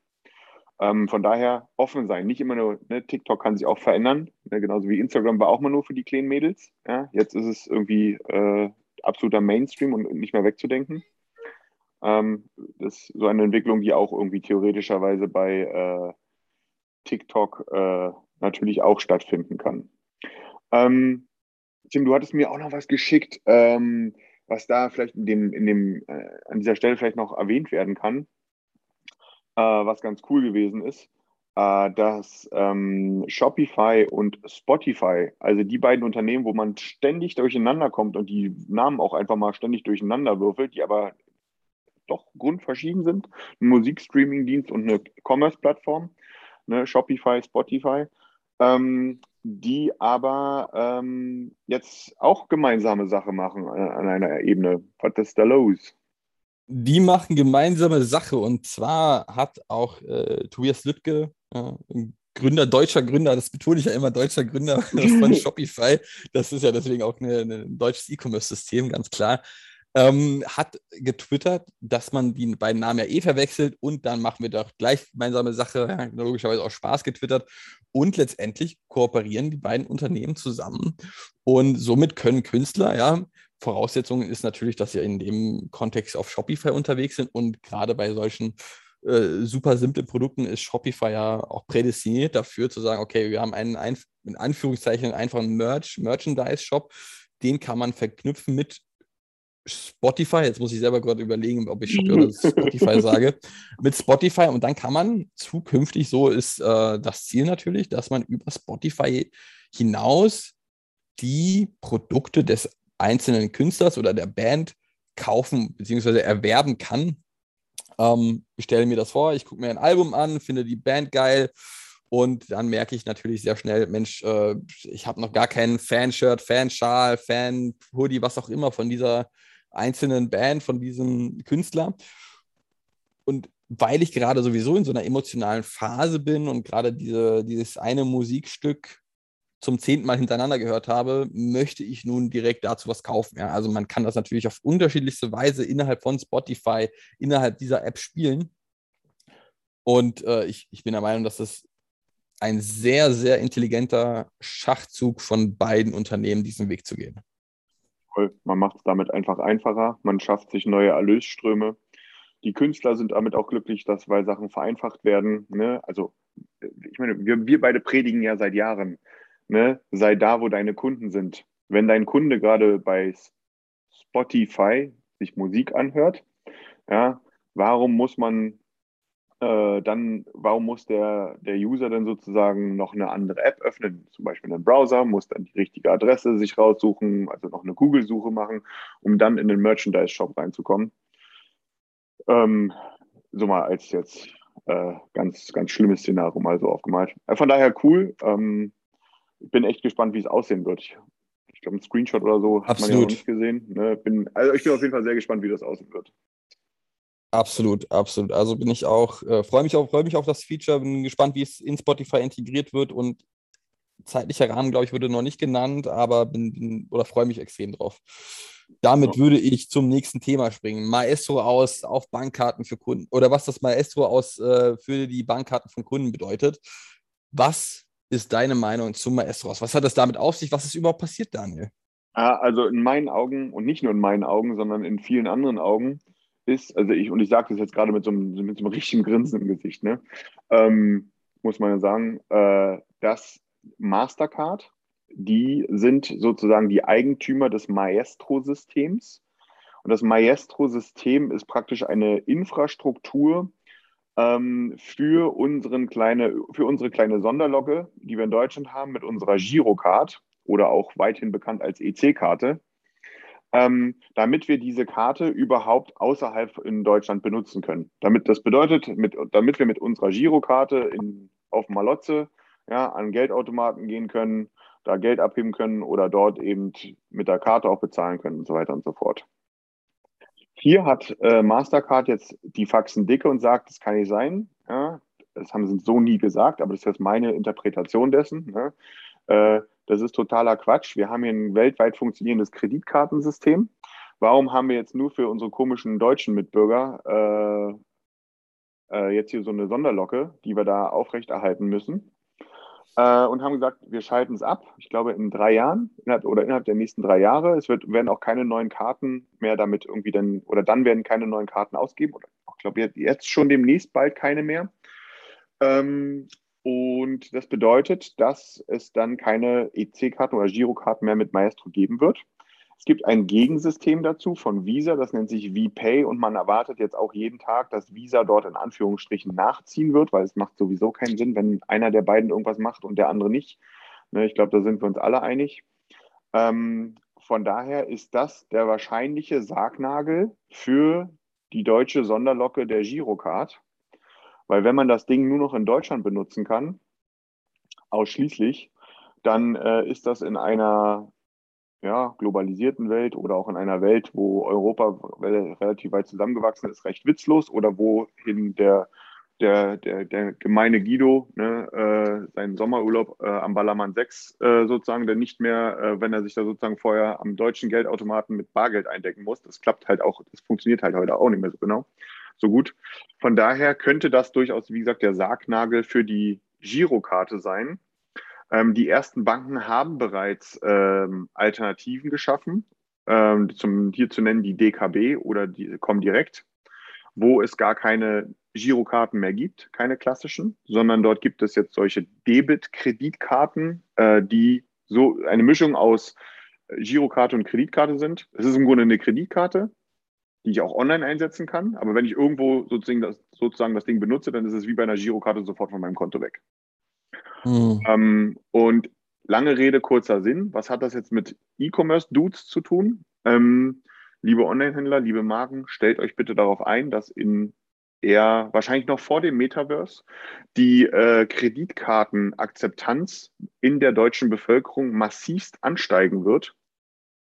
Ähm, von daher offen sein, nicht immer nur, ne, TikTok kann sich auch verändern, ne, genauso wie Instagram war auch mal nur für die kleinen Mädels. Ja? Jetzt ist es irgendwie äh, absoluter Mainstream und nicht mehr wegzudenken. Ähm, das ist so eine Entwicklung, die auch irgendwie theoretischerweise bei äh, TikTok äh, natürlich auch stattfinden kann. Ähm, Tim, du hattest mir auch noch was geschickt, ähm, was da vielleicht in dem, in dem, äh, an dieser Stelle vielleicht noch erwähnt werden kann äh, was ganz cool gewesen ist. äh, dass ähm, Shopify und Spotify, also die beiden Unternehmen, wo man ständig durcheinander kommt und die Namen auch einfach mal ständig durcheinander würfelt, die aber doch grundverschieden sind, ein Musikstreaming-Dienst und eine Commerce-Plattform, ne, Shopify, Spotify, ähm, die aber ähm, jetzt auch gemeinsame Sache machen äh, an einer Ebene. Was ist da los? Die machen gemeinsame Sache. Und zwar hat auch äh, Tobias Lüttke, äh, Gründer, deutscher Gründer, das betone ich ja immer, deutscher Gründer von Shopify, das ist ja deswegen auch ein deutsches E-Commerce-System, ganz klar, ähm, hat getwittert, dass man die beiden Namen ja eh verwechselt und dann machen wir doch gleich gemeinsame Sache, ja, logischerweise auch Spaß getwittert. Und letztendlich kooperieren die beiden Unternehmen zusammen. Und somit können Künstler, ja, Voraussetzung ist natürlich, dass sie in dem Kontext auf Shopify unterwegs sind und gerade bei solchen äh, super simple Produkten ist Shopify ja auch prädestiniert dafür zu sagen, okay, wir haben einen, ein, in Anführungszeichen einfachen Merch, Merchandise-Shop, den kann man verknüpfen mit Spotify, jetzt muss ich selber gerade überlegen, ob ich Shopify oder Spotify sage, mit Spotify und dann kann man zukünftig, so ist äh, das Ziel natürlich, dass man über Spotify hinaus die Produkte des einzelnen Künstlers oder der Band kaufen bzw. erwerben kann. Ähm, ich stelle mir das vor, ich gucke mir ein Album an, finde die Band geil und dann merke ich natürlich sehr schnell, Mensch, äh, ich habe noch gar keinen Fanshirt, Fanschal, Fan-Hoodie, was auch immer von dieser einzelnen Band, von diesem Künstler. Und weil ich gerade sowieso in so einer emotionalen Phase bin und gerade diese, dieses eine Musikstück zum zehnten Mal hintereinander gehört habe, möchte ich nun direkt dazu was kaufen. Ja, also man kann das natürlich auf unterschiedlichste Weise innerhalb von Spotify, innerhalb dieser App spielen. Und äh, ich, ich bin der Meinung, dass das ein sehr, sehr intelligenter Schachzug von beiden Unternehmen, diesen Weg zu gehen. Man macht es damit einfach einfacher, man schafft sich neue Erlösströme. Die Künstler sind damit auch glücklich, dass weil Sachen vereinfacht werden. Ne? Also ich meine, wir, wir beide predigen ja seit Jahren, ne? sei da, wo deine Kunden sind. Wenn dein Kunde gerade bei Spotify sich Musik anhört, ja, warum muss man äh, dann, warum muss der, der User dann sozusagen noch eine andere App öffnen, zum Beispiel einen Browser, muss dann die richtige Adresse sich raussuchen, also noch eine Google-Suche machen, um dann in den Merchandise-Shop reinzukommen. Ähm, so mal als jetzt äh, ganz, ganz schlimmes Szenario mal so aufgemalt. Äh, von daher cool. Ähm, ich bin echt gespannt, wie es aussehen wird. Ich, ich glaube, ein Screenshot oder so hat Absolut. man ja noch nicht gesehen. Ne? Bin, also ich bin auf jeden Fall sehr gespannt, wie das aussehen wird. Absolut, absolut. Also bin ich auch, äh, freue mich, auf, freu mich auf das Feature, bin gespannt, wie es in Spotify integriert wird und zeitlicher Rahmen, glaube ich, wurde noch nicht genannt, aber bin, bin oder freue mich extrem drauf. Damit ja. würde ich zum nächsten Thema springen. Maestro aus auf Bankkarten für Kunden oder was das Maestro aus äh, für die Bankkarten von Kunden bedeutet. Was ist deine Meinung zum Maestro aus? Was hat das damit auf sich? Was ist überhaupt passiert, Daniel? Also in meinen Augen und nicht nur in meinen Augen, sondern in vielen anderen Augen ist, also ich, und ich sage das jetzt gerade mit so, einem, mit so einem richtigen Grinsen im Gesicht, ne? Ähm, muss man ja sagen, äh, dass Mastercard, die sind sozusagen die Eigentümer des Maestro-Systems. Und das Maestro-System ist praktisch eine Infrastruktur ähm, für, unseren kleine, für unsere kleine Sonderlogge, die wir in Deutschland haben, mit unserer Girocard oder auch weithin bekannt als EC-Karte ähm, damit wir diese Karte überhaupt außerhalb in Deutschland benutzen können. Damit das bedeutet, mit, damit wir mit unserer Girokarte in, auf Malotze ja, an Geldautomaten gehen können, da Geld abheben können oder dort eben mit der Karte auch bezahlen können und so weiter und so fort. Hier hat äh, Mastercard jetzt die Faxen dicke und sagt, das kann nicht sein. Ja, das haben sie so nie gesagt, aber das ist jetzt meine Interpretation dessen. Ne? Äh, das ist totaler Quatsch. Wir haben hier ein weltweit funktionierendes Kreditkartensystem. Warum haben wir jetzt nur für unsere komischen deutschen Mitbürger äh, äh, jetzt hier so eine Sonderlocke, die wir da aufrechterhalten müssen? Äh, und haben gesagt, wir schalten es ab. Ich glaube, in drei Jahren innerhalb, oder innerhalb der nächsten drei Jahre. Es wird, werden auch keine neuen Karten mehr damit irgendwie dann, oder dann werden keine neuen Karten ausgeben. Oder ich glaube, jetzt schon demnächst bald keine mehr. Ähm, und das bedeutet, dass es dann keine EC-Karten oder Girokarten mehr mit Maestro geben wird. Es gibt ein Gegensystem dazu von Visa, das nennt sich VPay und man erwartet jetzt auch jeden Tag, dass Visa dort in Anführungsstrichen nachziehen wird, weil es macht sowieso keinen Sinn, wenn einer der beiden irgendwas macht und der andere nicht. Ne, ich glaube, da sind wir uns alle einig. Ähm, von daher ist das der wahrscheinliche Sargnagel für die deutsche Sonderlocke der Girocard. Weil wenn man das Ding nur noch in Deutschland benutzen kann, ausschließlich, dann äh, ist das in einer ja, globalisierten Welt oder auch in einer Welt, wo Europa relativ weit zusammengewachsen ist, recht witzlos oder wohin der, der, der, der gemeine Guido ne, äh, seinen Sommerurlaub äh, am Ballermann 6 äh, sozusagen, der nicht mehr, äh, wenn er sich da sozusagen vorher am deutschen Geldautomaten mit Bargeld eindecken muss, das klappt halt auch, das funktioniert halt heute auch nicht mehr so genau, so gut. Von daher könnte das durchaus, wie gesagt, der Sargnagel für die Girokarte sein ähm, die ersten Banken haben bereits ähm, Alternativen geschaffen, ähm, zum hier zu nennen die DKB oder die Comdirect, wo es gar keine Girokarten mehr gibt, keine klassischen, sondern dort gibt es jetzt solche Debit-Kreditkarten, äh, die so eine Mischung aus Girokarte und Kreditkarte sind. Es ist im Grunde eine Kreditkarte, die ich auch online einsetzen kann. Aber wenn ich irgendwo sozusagen das, sozusagen das Ding benutze, dann ist es wie bei einer Girokarte sofort von meinem Konto weg. Mhm. Ähm, und lange Rede, kurzer Sinn. Was hat das jetzt mit E-Commerce-Dudes zu tun? Ähm, liebe Online-Händler, liebe Marken, stellt euch bitte darauf ein, dass in eher wahrscheinlich noch vor dem Metaverse die äh, Kreditkartenakzeptanz in der deutschen Bevölkerung massivst ansteigen wird,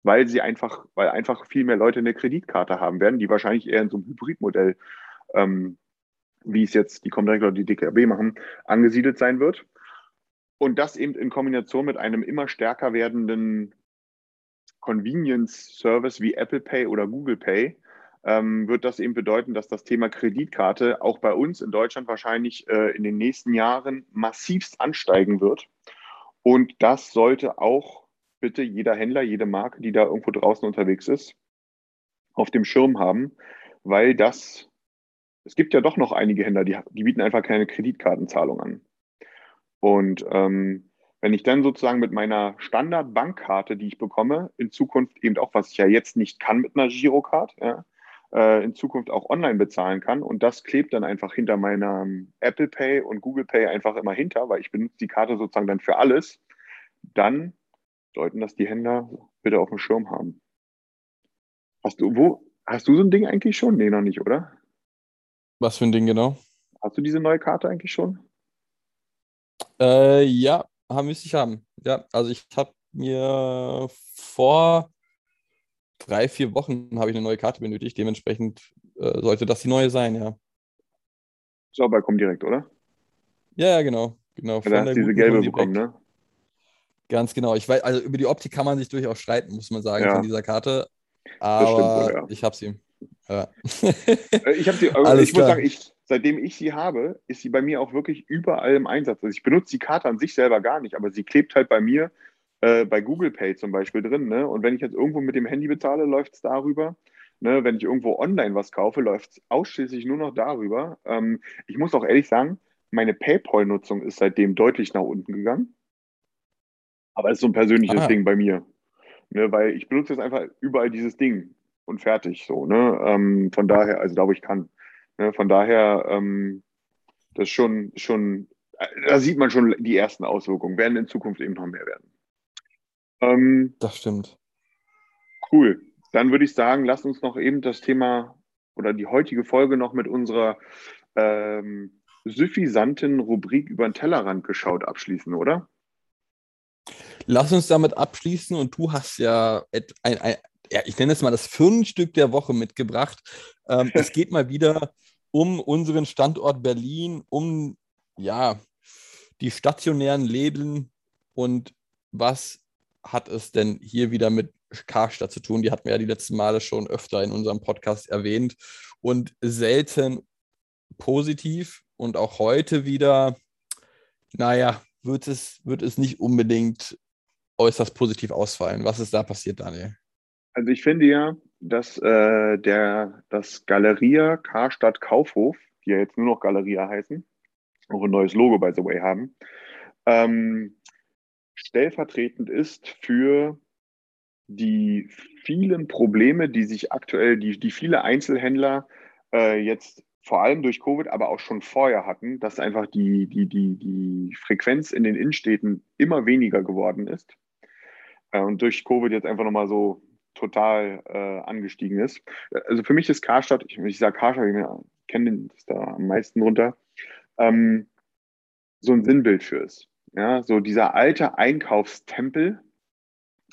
weil sie einfach, weil einfach viel mehr Leute eine Kreditkarte haben werden, die wahrscheinlich eher in so einem Hybridmodell, ähm, wie es jetzt die Comdirect oder die DKB machen, angesiedelt sein wird. Und das eben in Kombination mit einem immer stärker werdenden Convenience-Service wie Apple Pay oder Google Pay ähm, wird das eben bedeuten, dass das Thema Kreditkarte auch bei uns in Deutschland wahrscheinlich äh, in den nächsten Jahren massivst ansteigen wird. Und das sollte auch bitte jeder Händler, jede Marke, die da irgendwo draußen unterwegs ist, auf dem Schirm haben, weil das, es gibt ja doch noch einige Händler, die, die bieten einfach keine Kreditkartenzahlung an. Und ähm, wenn ich dann sozusagen mit meiner Standard-Bankkarte, die ich bekomme, in Zukunft eben auch, was ich ja jetzt nicht kann mit einer Girocard, ja, äh, in Zukunft auch online bezahlen kann und das klebt dann einfach hinter meiner Apple Pay und Google Pay einfach immer hinter, weil ich benutze die Karte sozusagen dann für alles, dann sollten das die Händler bitte auf dem Schirm haben. Hast du, wo, hast du so ein Ding eigentlich schon? Nee, noch nicht, oder? Was für ein Ding genau? Hast du diese neue Karte eigentlich schon? Äh, ja, haben müsste ich haben. Ja, also ich habe mir vor drei, vier Wochen habe ich eine neue Karte benötigt. Dementsprechend äh, sollte das die neue sein, ja. Ist auch bei Comdirect, oder? Ja, ja, genau. genau. Ja, da hast diese gelbe bekommen, ne? Ganz genau. Ich weiß, also über die Optik kann man sich durchaus streiten, muss man sagen, ja. von dieser Karte. Aber stimmt, ja. ich habe sie. Ja. Äh, ich habe sie, also ich muss sagen, ich, seitdem ich sie habe, ist sie bei mir auch wirklich überall im Einsatz. Also ich benutze die Karte an sich selber gar nicht, aber sie klebt halt bei mir äh, bei Google Pay zum Beispiel drin. Ne? Und wenn ich jetzt irgendwo mit dem Handy bezahle, läuft es darüber. Ne? Wenn ich irgendwo online was kaufe, läuft es ausschließlich nur noch darüber. Ähm, ich muss auch ehrlich sagen, meine PayPal-Nutzung ist seitdem deutlich nach unten gegangen. Aber es ist so ein persönliches ah. Ding bei mir. Ne? Weil ich benutze jetzt einfach überall dieses Ding und fertig so. Ne? Ähm, von daher, also da wo ich kann. Ne, von daher, ähm, das schon, schon, äh, da sieht man schon die ersten Auswirkungen, werden in Zukunft eben noch mehr werden. Ähm, das stimmt. Cool. Dann würde ich sagen, lasst uns noch eben das Thema oder die heutige Folge noch mit unserer ähm, suffisanten Rubrik über den Tellerrand geschaut abschließen, oder? Lass uns damit abschließen und du hast ja ein, ein, ja, ich nenne es mal das Firmenstück der Woche mitgebracht. Ähm, es geht mal wieder um unseren Standort Berlin, um ja, die stationären Läden und was hat es denn hier wieder mit Karstadt zu tun? Die hatten wir ja die letzten Male schon öfter in unserem Podcast erwähnt und selten positiv und auch heute wieder, naja, wird es, wird es nicht unbedingt äußerst positiv ausfallen. Was ist da passiert, Daniel? Also ich finde ja, dass äh, der, das Galeria Karstadt Kaufhof, die ja jetzt nur noch Galeria heißen, auch ein neues Logo, by the way, haben, ähm, stellvertretend ist für die vielen Probleme, die sich aktuell, die, die viele Einzelhändler äh, jetzt vor allem durch Covid, aber auch schon vorher hatten, dass einfach die, die, die, die Frequenz in den Innenstädten immer weniger geworden ist. Äh, und durch Covid jetzt einfach nochmal so total äh, angestiegen ist. Also für mich ist Karstadt, ich, ich sage Karstadt, ich kenne das da am meisten runter, ähm, so ein Sinnbild für ist. Ja, so dieser alte Einkaufstempel,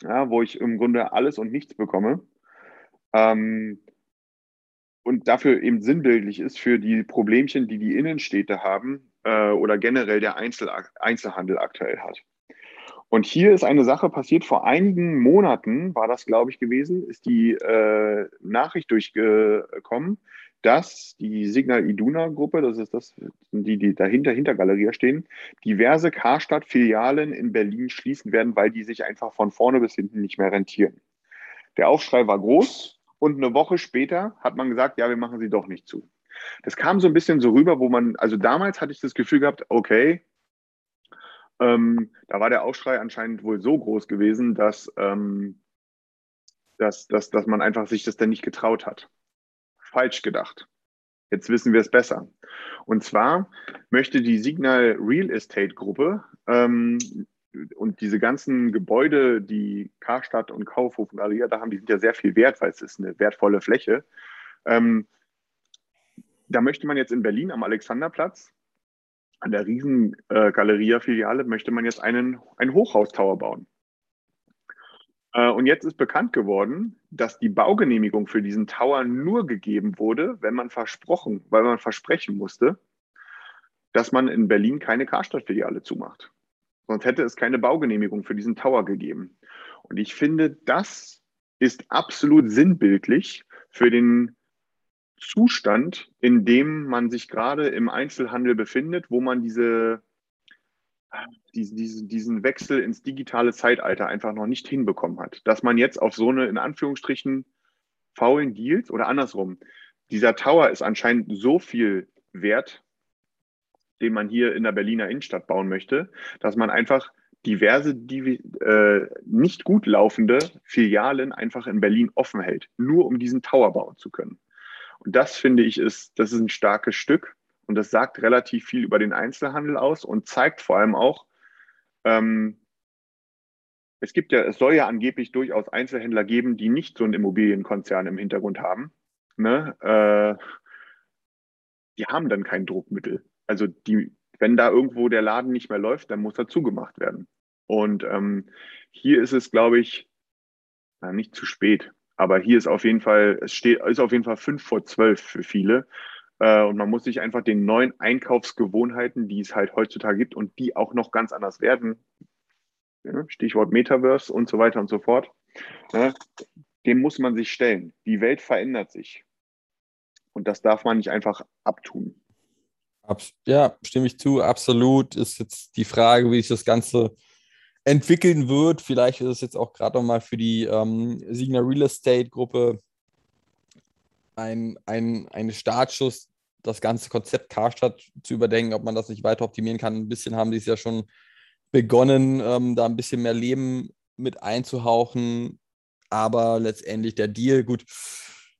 ja, wo ich im Grunde alles und nichts bekomme. Ähm, und dafür eben sinnbildlich ist für die Problemchen, die die Innenstädte haben äh, oder generell der Einzel Einzelhandel aktuell hat. Und hier ist eine Sache passiert, vor einigen Monaten war das, glaube ich, gewesen, ist die äh, Nachricht durchgekommen, dass die Signal Iduna Gruppe, das ist das, die, die dahinter, hinter Galeria stehen, diverse Karstadt-Filialen in Berlin schließen werden, weil die sich einfach von vorne bis hinten nicht mehr rentieren. Der Aufschrei war groß und eine Woche später hat man gesagt, ja, wir machen sie doch nicht zu. Das kam so ein bisschen so rüber, wo man, also damals hatte ich das Gefühl gehabt, okay, ähm, da war der Aufschrei anscheinend wohl so groß gewesen, dass, ähm, dass, dass, dass man einfach sich das dann nicht getraut hat. Falsch gedacht. Jetzt wissen wir es besser. Und zwar möchte die Signal Real Estate Gruppe ähm, und diese ganzen Gebäude, die Karstadt und Kaufhof und alle da haben, die sind ja sehr viel wert, weil es ist eine wertvolle Fläche. Ähm, da möchte man jetzt in Berlin am Alexanderplatz an der riesen äh, Galeria-Filiale möchte man jetzt einen, einen Hochhaustower bauen. Äh, und jetzt ist bekannt geworden, dass die Baugenehmigung für diesen Tower nur gegeben wurde, wenn man versprochen, weil man versprechen musste, dass man in Berlin keine Karstadt-Filiale zumacht. Sonst hätte es keine Baugenehmigung für diesen Tower gegeben. Und ich finde, das ist absolut sinnbildlich für den Zustand, in dem man sich gerade im Einzelhandel befindet, wo man diese, diesen, diesen, diesen Wechsel ins digitale Zeitalter einfach noch nicht hinbekommen hat. Dass man jetzt auf so eine, in Anführungsstrichen, faulen Deals oder andersrum, dieser Tower ist anscheinend so viel wert, den man hier in der Berliner Innenstadt bauen möchte, dass man einfach diverse, die, äh, nicht gut laufende Filialen einfach in Berlin offen hält, nur um diesen Tower bauen zu können. Und das finde ich ist, das ist ein starkes Stück und das sagt relativ viel über den Einzelhandel aus und zeigt vor allem auch, ähm, es gibt ja, es soll ja angeblich durchaus Einzelhändler geben, die nicht so einen Immobilienkonzern im Hintergrund haben. Ne? Äh, die haben dann kein Druckmittel. Also die, wenn da irgendwo der Laden nicht mehr läuft, dann muss er zugemacht werden. Und ähm, hier ist es, glaube ich, na, nicht zu spät. Aber hier ist auf jeden Fall, es steht, ist auf jeden Fall fünf vor zwölf für viele. Äh, und man muss sich einfach den neuen Einkaufsgewohnheiten, die es halt heutzutage gibt und die auch noch ganz anders werden, Stichwort Metaverse und so weiter und so fort, dem muss man sich stellen. Die Welt verändert sich. Und das darf man nicht einfach abtun. Ja, stimme ich zu, absolut. Ist jetzt die Frage, wie sich das Ganze entwickeln wird. Vielleicht ist es jetzt auch gerade nochmal für die ähm, Signa Real Estate Gruppe ein, ein, ein Startschuss, das ganze Konzept Karstadt zu überdenken, ob man das nicht weiter optimieren kann. Ein bisschen haben die es ja schon begonnen, ähm, da ein bisschen mehr Leben mit einzuhauchen. Aber letztendlich der Deal, gut,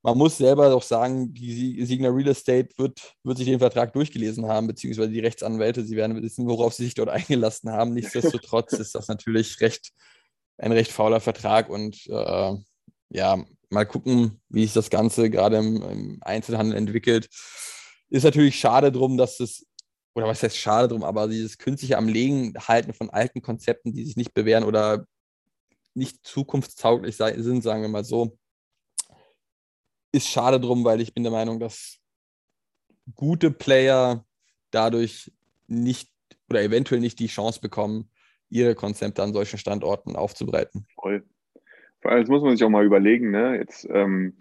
man muss selber doch sagen, die Signa Real Estate wird, wird sich den Vertrag durchgelesen haben, beziehungsweise die Rechtsanwälte, sie werden wissen, worauf sie sich dort eingelassen haben. Nichtsdestotrotz ist das natürlich recht, ein recht fauler Vertrag und äh, ja, mal gucken, wie sich das Ganze gerade im, im, Einzelhandel entwickelt. Ist natürlich schade drum, dass es, oder was heißt schade drum, aber dieses künstliche am Legen halten von alten Konzepten, die sich nicht bewähren oder nicht zukunftstauglich sind, sagen wir mal so, ist schade drum, weil ich bin der Meinung, dass gute Player dadurch nicht oder eventuell nicht die Chance bekommen, ihre Konzepte an solchen Standorten aufzubreiten. Voll. Vor allem, das muss man sich auch mal überlegen, ne? Jetzt, ähm,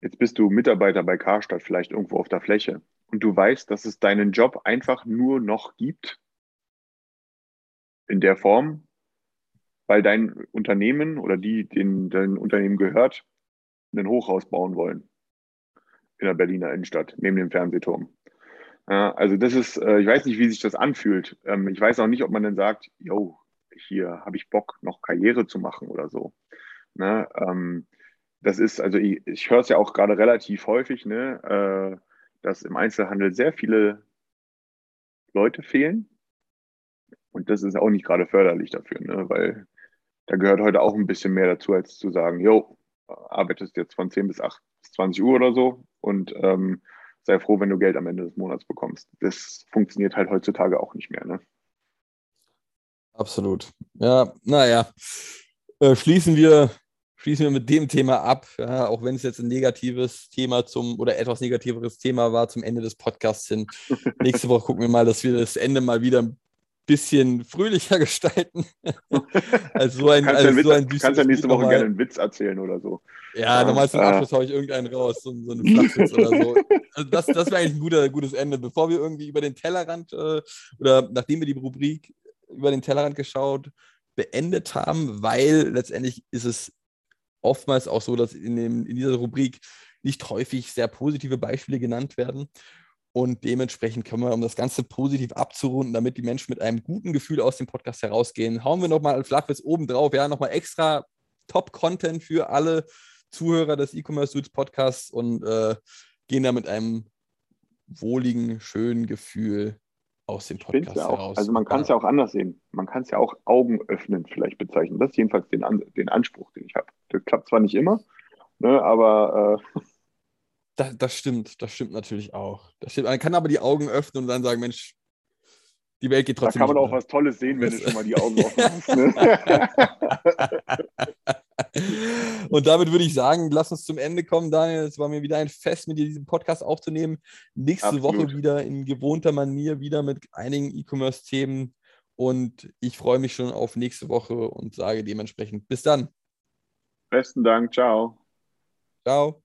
jetzt bist du Mitarbeiter bei Karstadt, vielleicht irgendwo auf der Fläche. Und du weißt, dass es deinen Job einfach nur noch gibt in der Form, weil dein Unternehmen oder die, denen dein Unternehmen gehört, ein Hochhaus bauen wollen in der Berliner Innenstadt, neben dem Fernsehturm. Ja, also das ist, äh, ich weiß nicht, wie sich das anfühlt. Ähm, ich weiß auch nicht, ob man dann sagt, yo, hier habe ich Bock, noch Karriere zu machen oder so. Ne? Ähm, das ist, also ich, ich höre es ja auch gerade relativ häufig, ne, äh, dass im Einzelhandel sehr viele Leute fehlen. Und das ist auch nicht gerade förderlich dafür, ne? weil da gehört heute auch ein bisschen mehr dazu, als zu sagen, jo, arbeitest jetzt von 10 bis 8 bis 20 Uhr oder so und ähm, sei froh, wenn du Geld am Ende des Monats bekommst. Das funktioniert halt heutzutage auch nicht mehr. Ne? Absolut. Ja, naja. Äh, schließen wir schließen wir mit dem Thema ab, ja, auch wenn es jetzt ein negatives Thema zum oder etwas negativeres Thema war zum Ende des Podcasts hin. Nächste Woche gucken wir mal, dass wir das Ende mal wieder ein bisschen fröhlicher gestalten. also so ein, kannst also so ein kannst ja nächste Woche gerne einen Witz erzählen oder so. Ja, normal zum Abschluss haue ich irgendeinen raus, so, so einen Flachwitz oder so. Also das, das wäre eigentlich ein guter, gutes Ende. Bevor wir irgendwie über den Tellerrand äh, oder nachdem wir die Rubrik über den Tellerrand geschaut beendet haben, weil letztendlich ist es oftmals auch so, dass in, dem, in dieser Rubrik nicht häufig sehr positive Beispiele genannt werden. Und dementsprechend können wir, um das Ganze positiv abzurunden, damit die Menschen mit einem guten Gefühl aus dem Podcast herausgehen, hauen wir nochmal Flachwitz oben drauf. Ja, nochmal extra Top-Content für alle Zuhörer des E-Commerce Suits Podcasts und äh, gehen da mit einem wohligen, schönen Gefühl aus dem Podcast ja heraus. Also man kann es ja. ja auch anders sehen. Man kann es ja auch Augen öffnen vielleicht bezeichnen. Das ist jedenfalls den, den Anspruch, den ich habe. Das klappt zwar nicht immer, ne, aber äh, das, das, stimmt, das stimmt natürlich auch. Das stimmt. Man kann aber die Augen öffnen und dann sagen, Mensch, die Welt geht trotzdem. Da kann man auch was Tolles sehen, wenn du schon mal die Augen offen hast. Ne? Und damit würde ich sagen, lass uns zum Ende kommen, Daniel. Es war mir wieder ein Fest, mit dir diesen Podcast aufzunehmen. Nächste Absolut. Woche wieder in gewohnter Manier, wieder mit einigen E-Commerce-Themen. Und ich freue mich schon auf nächste Woche und sage dementsprechend bis dann. Besten Dank. Ciao. Ciao.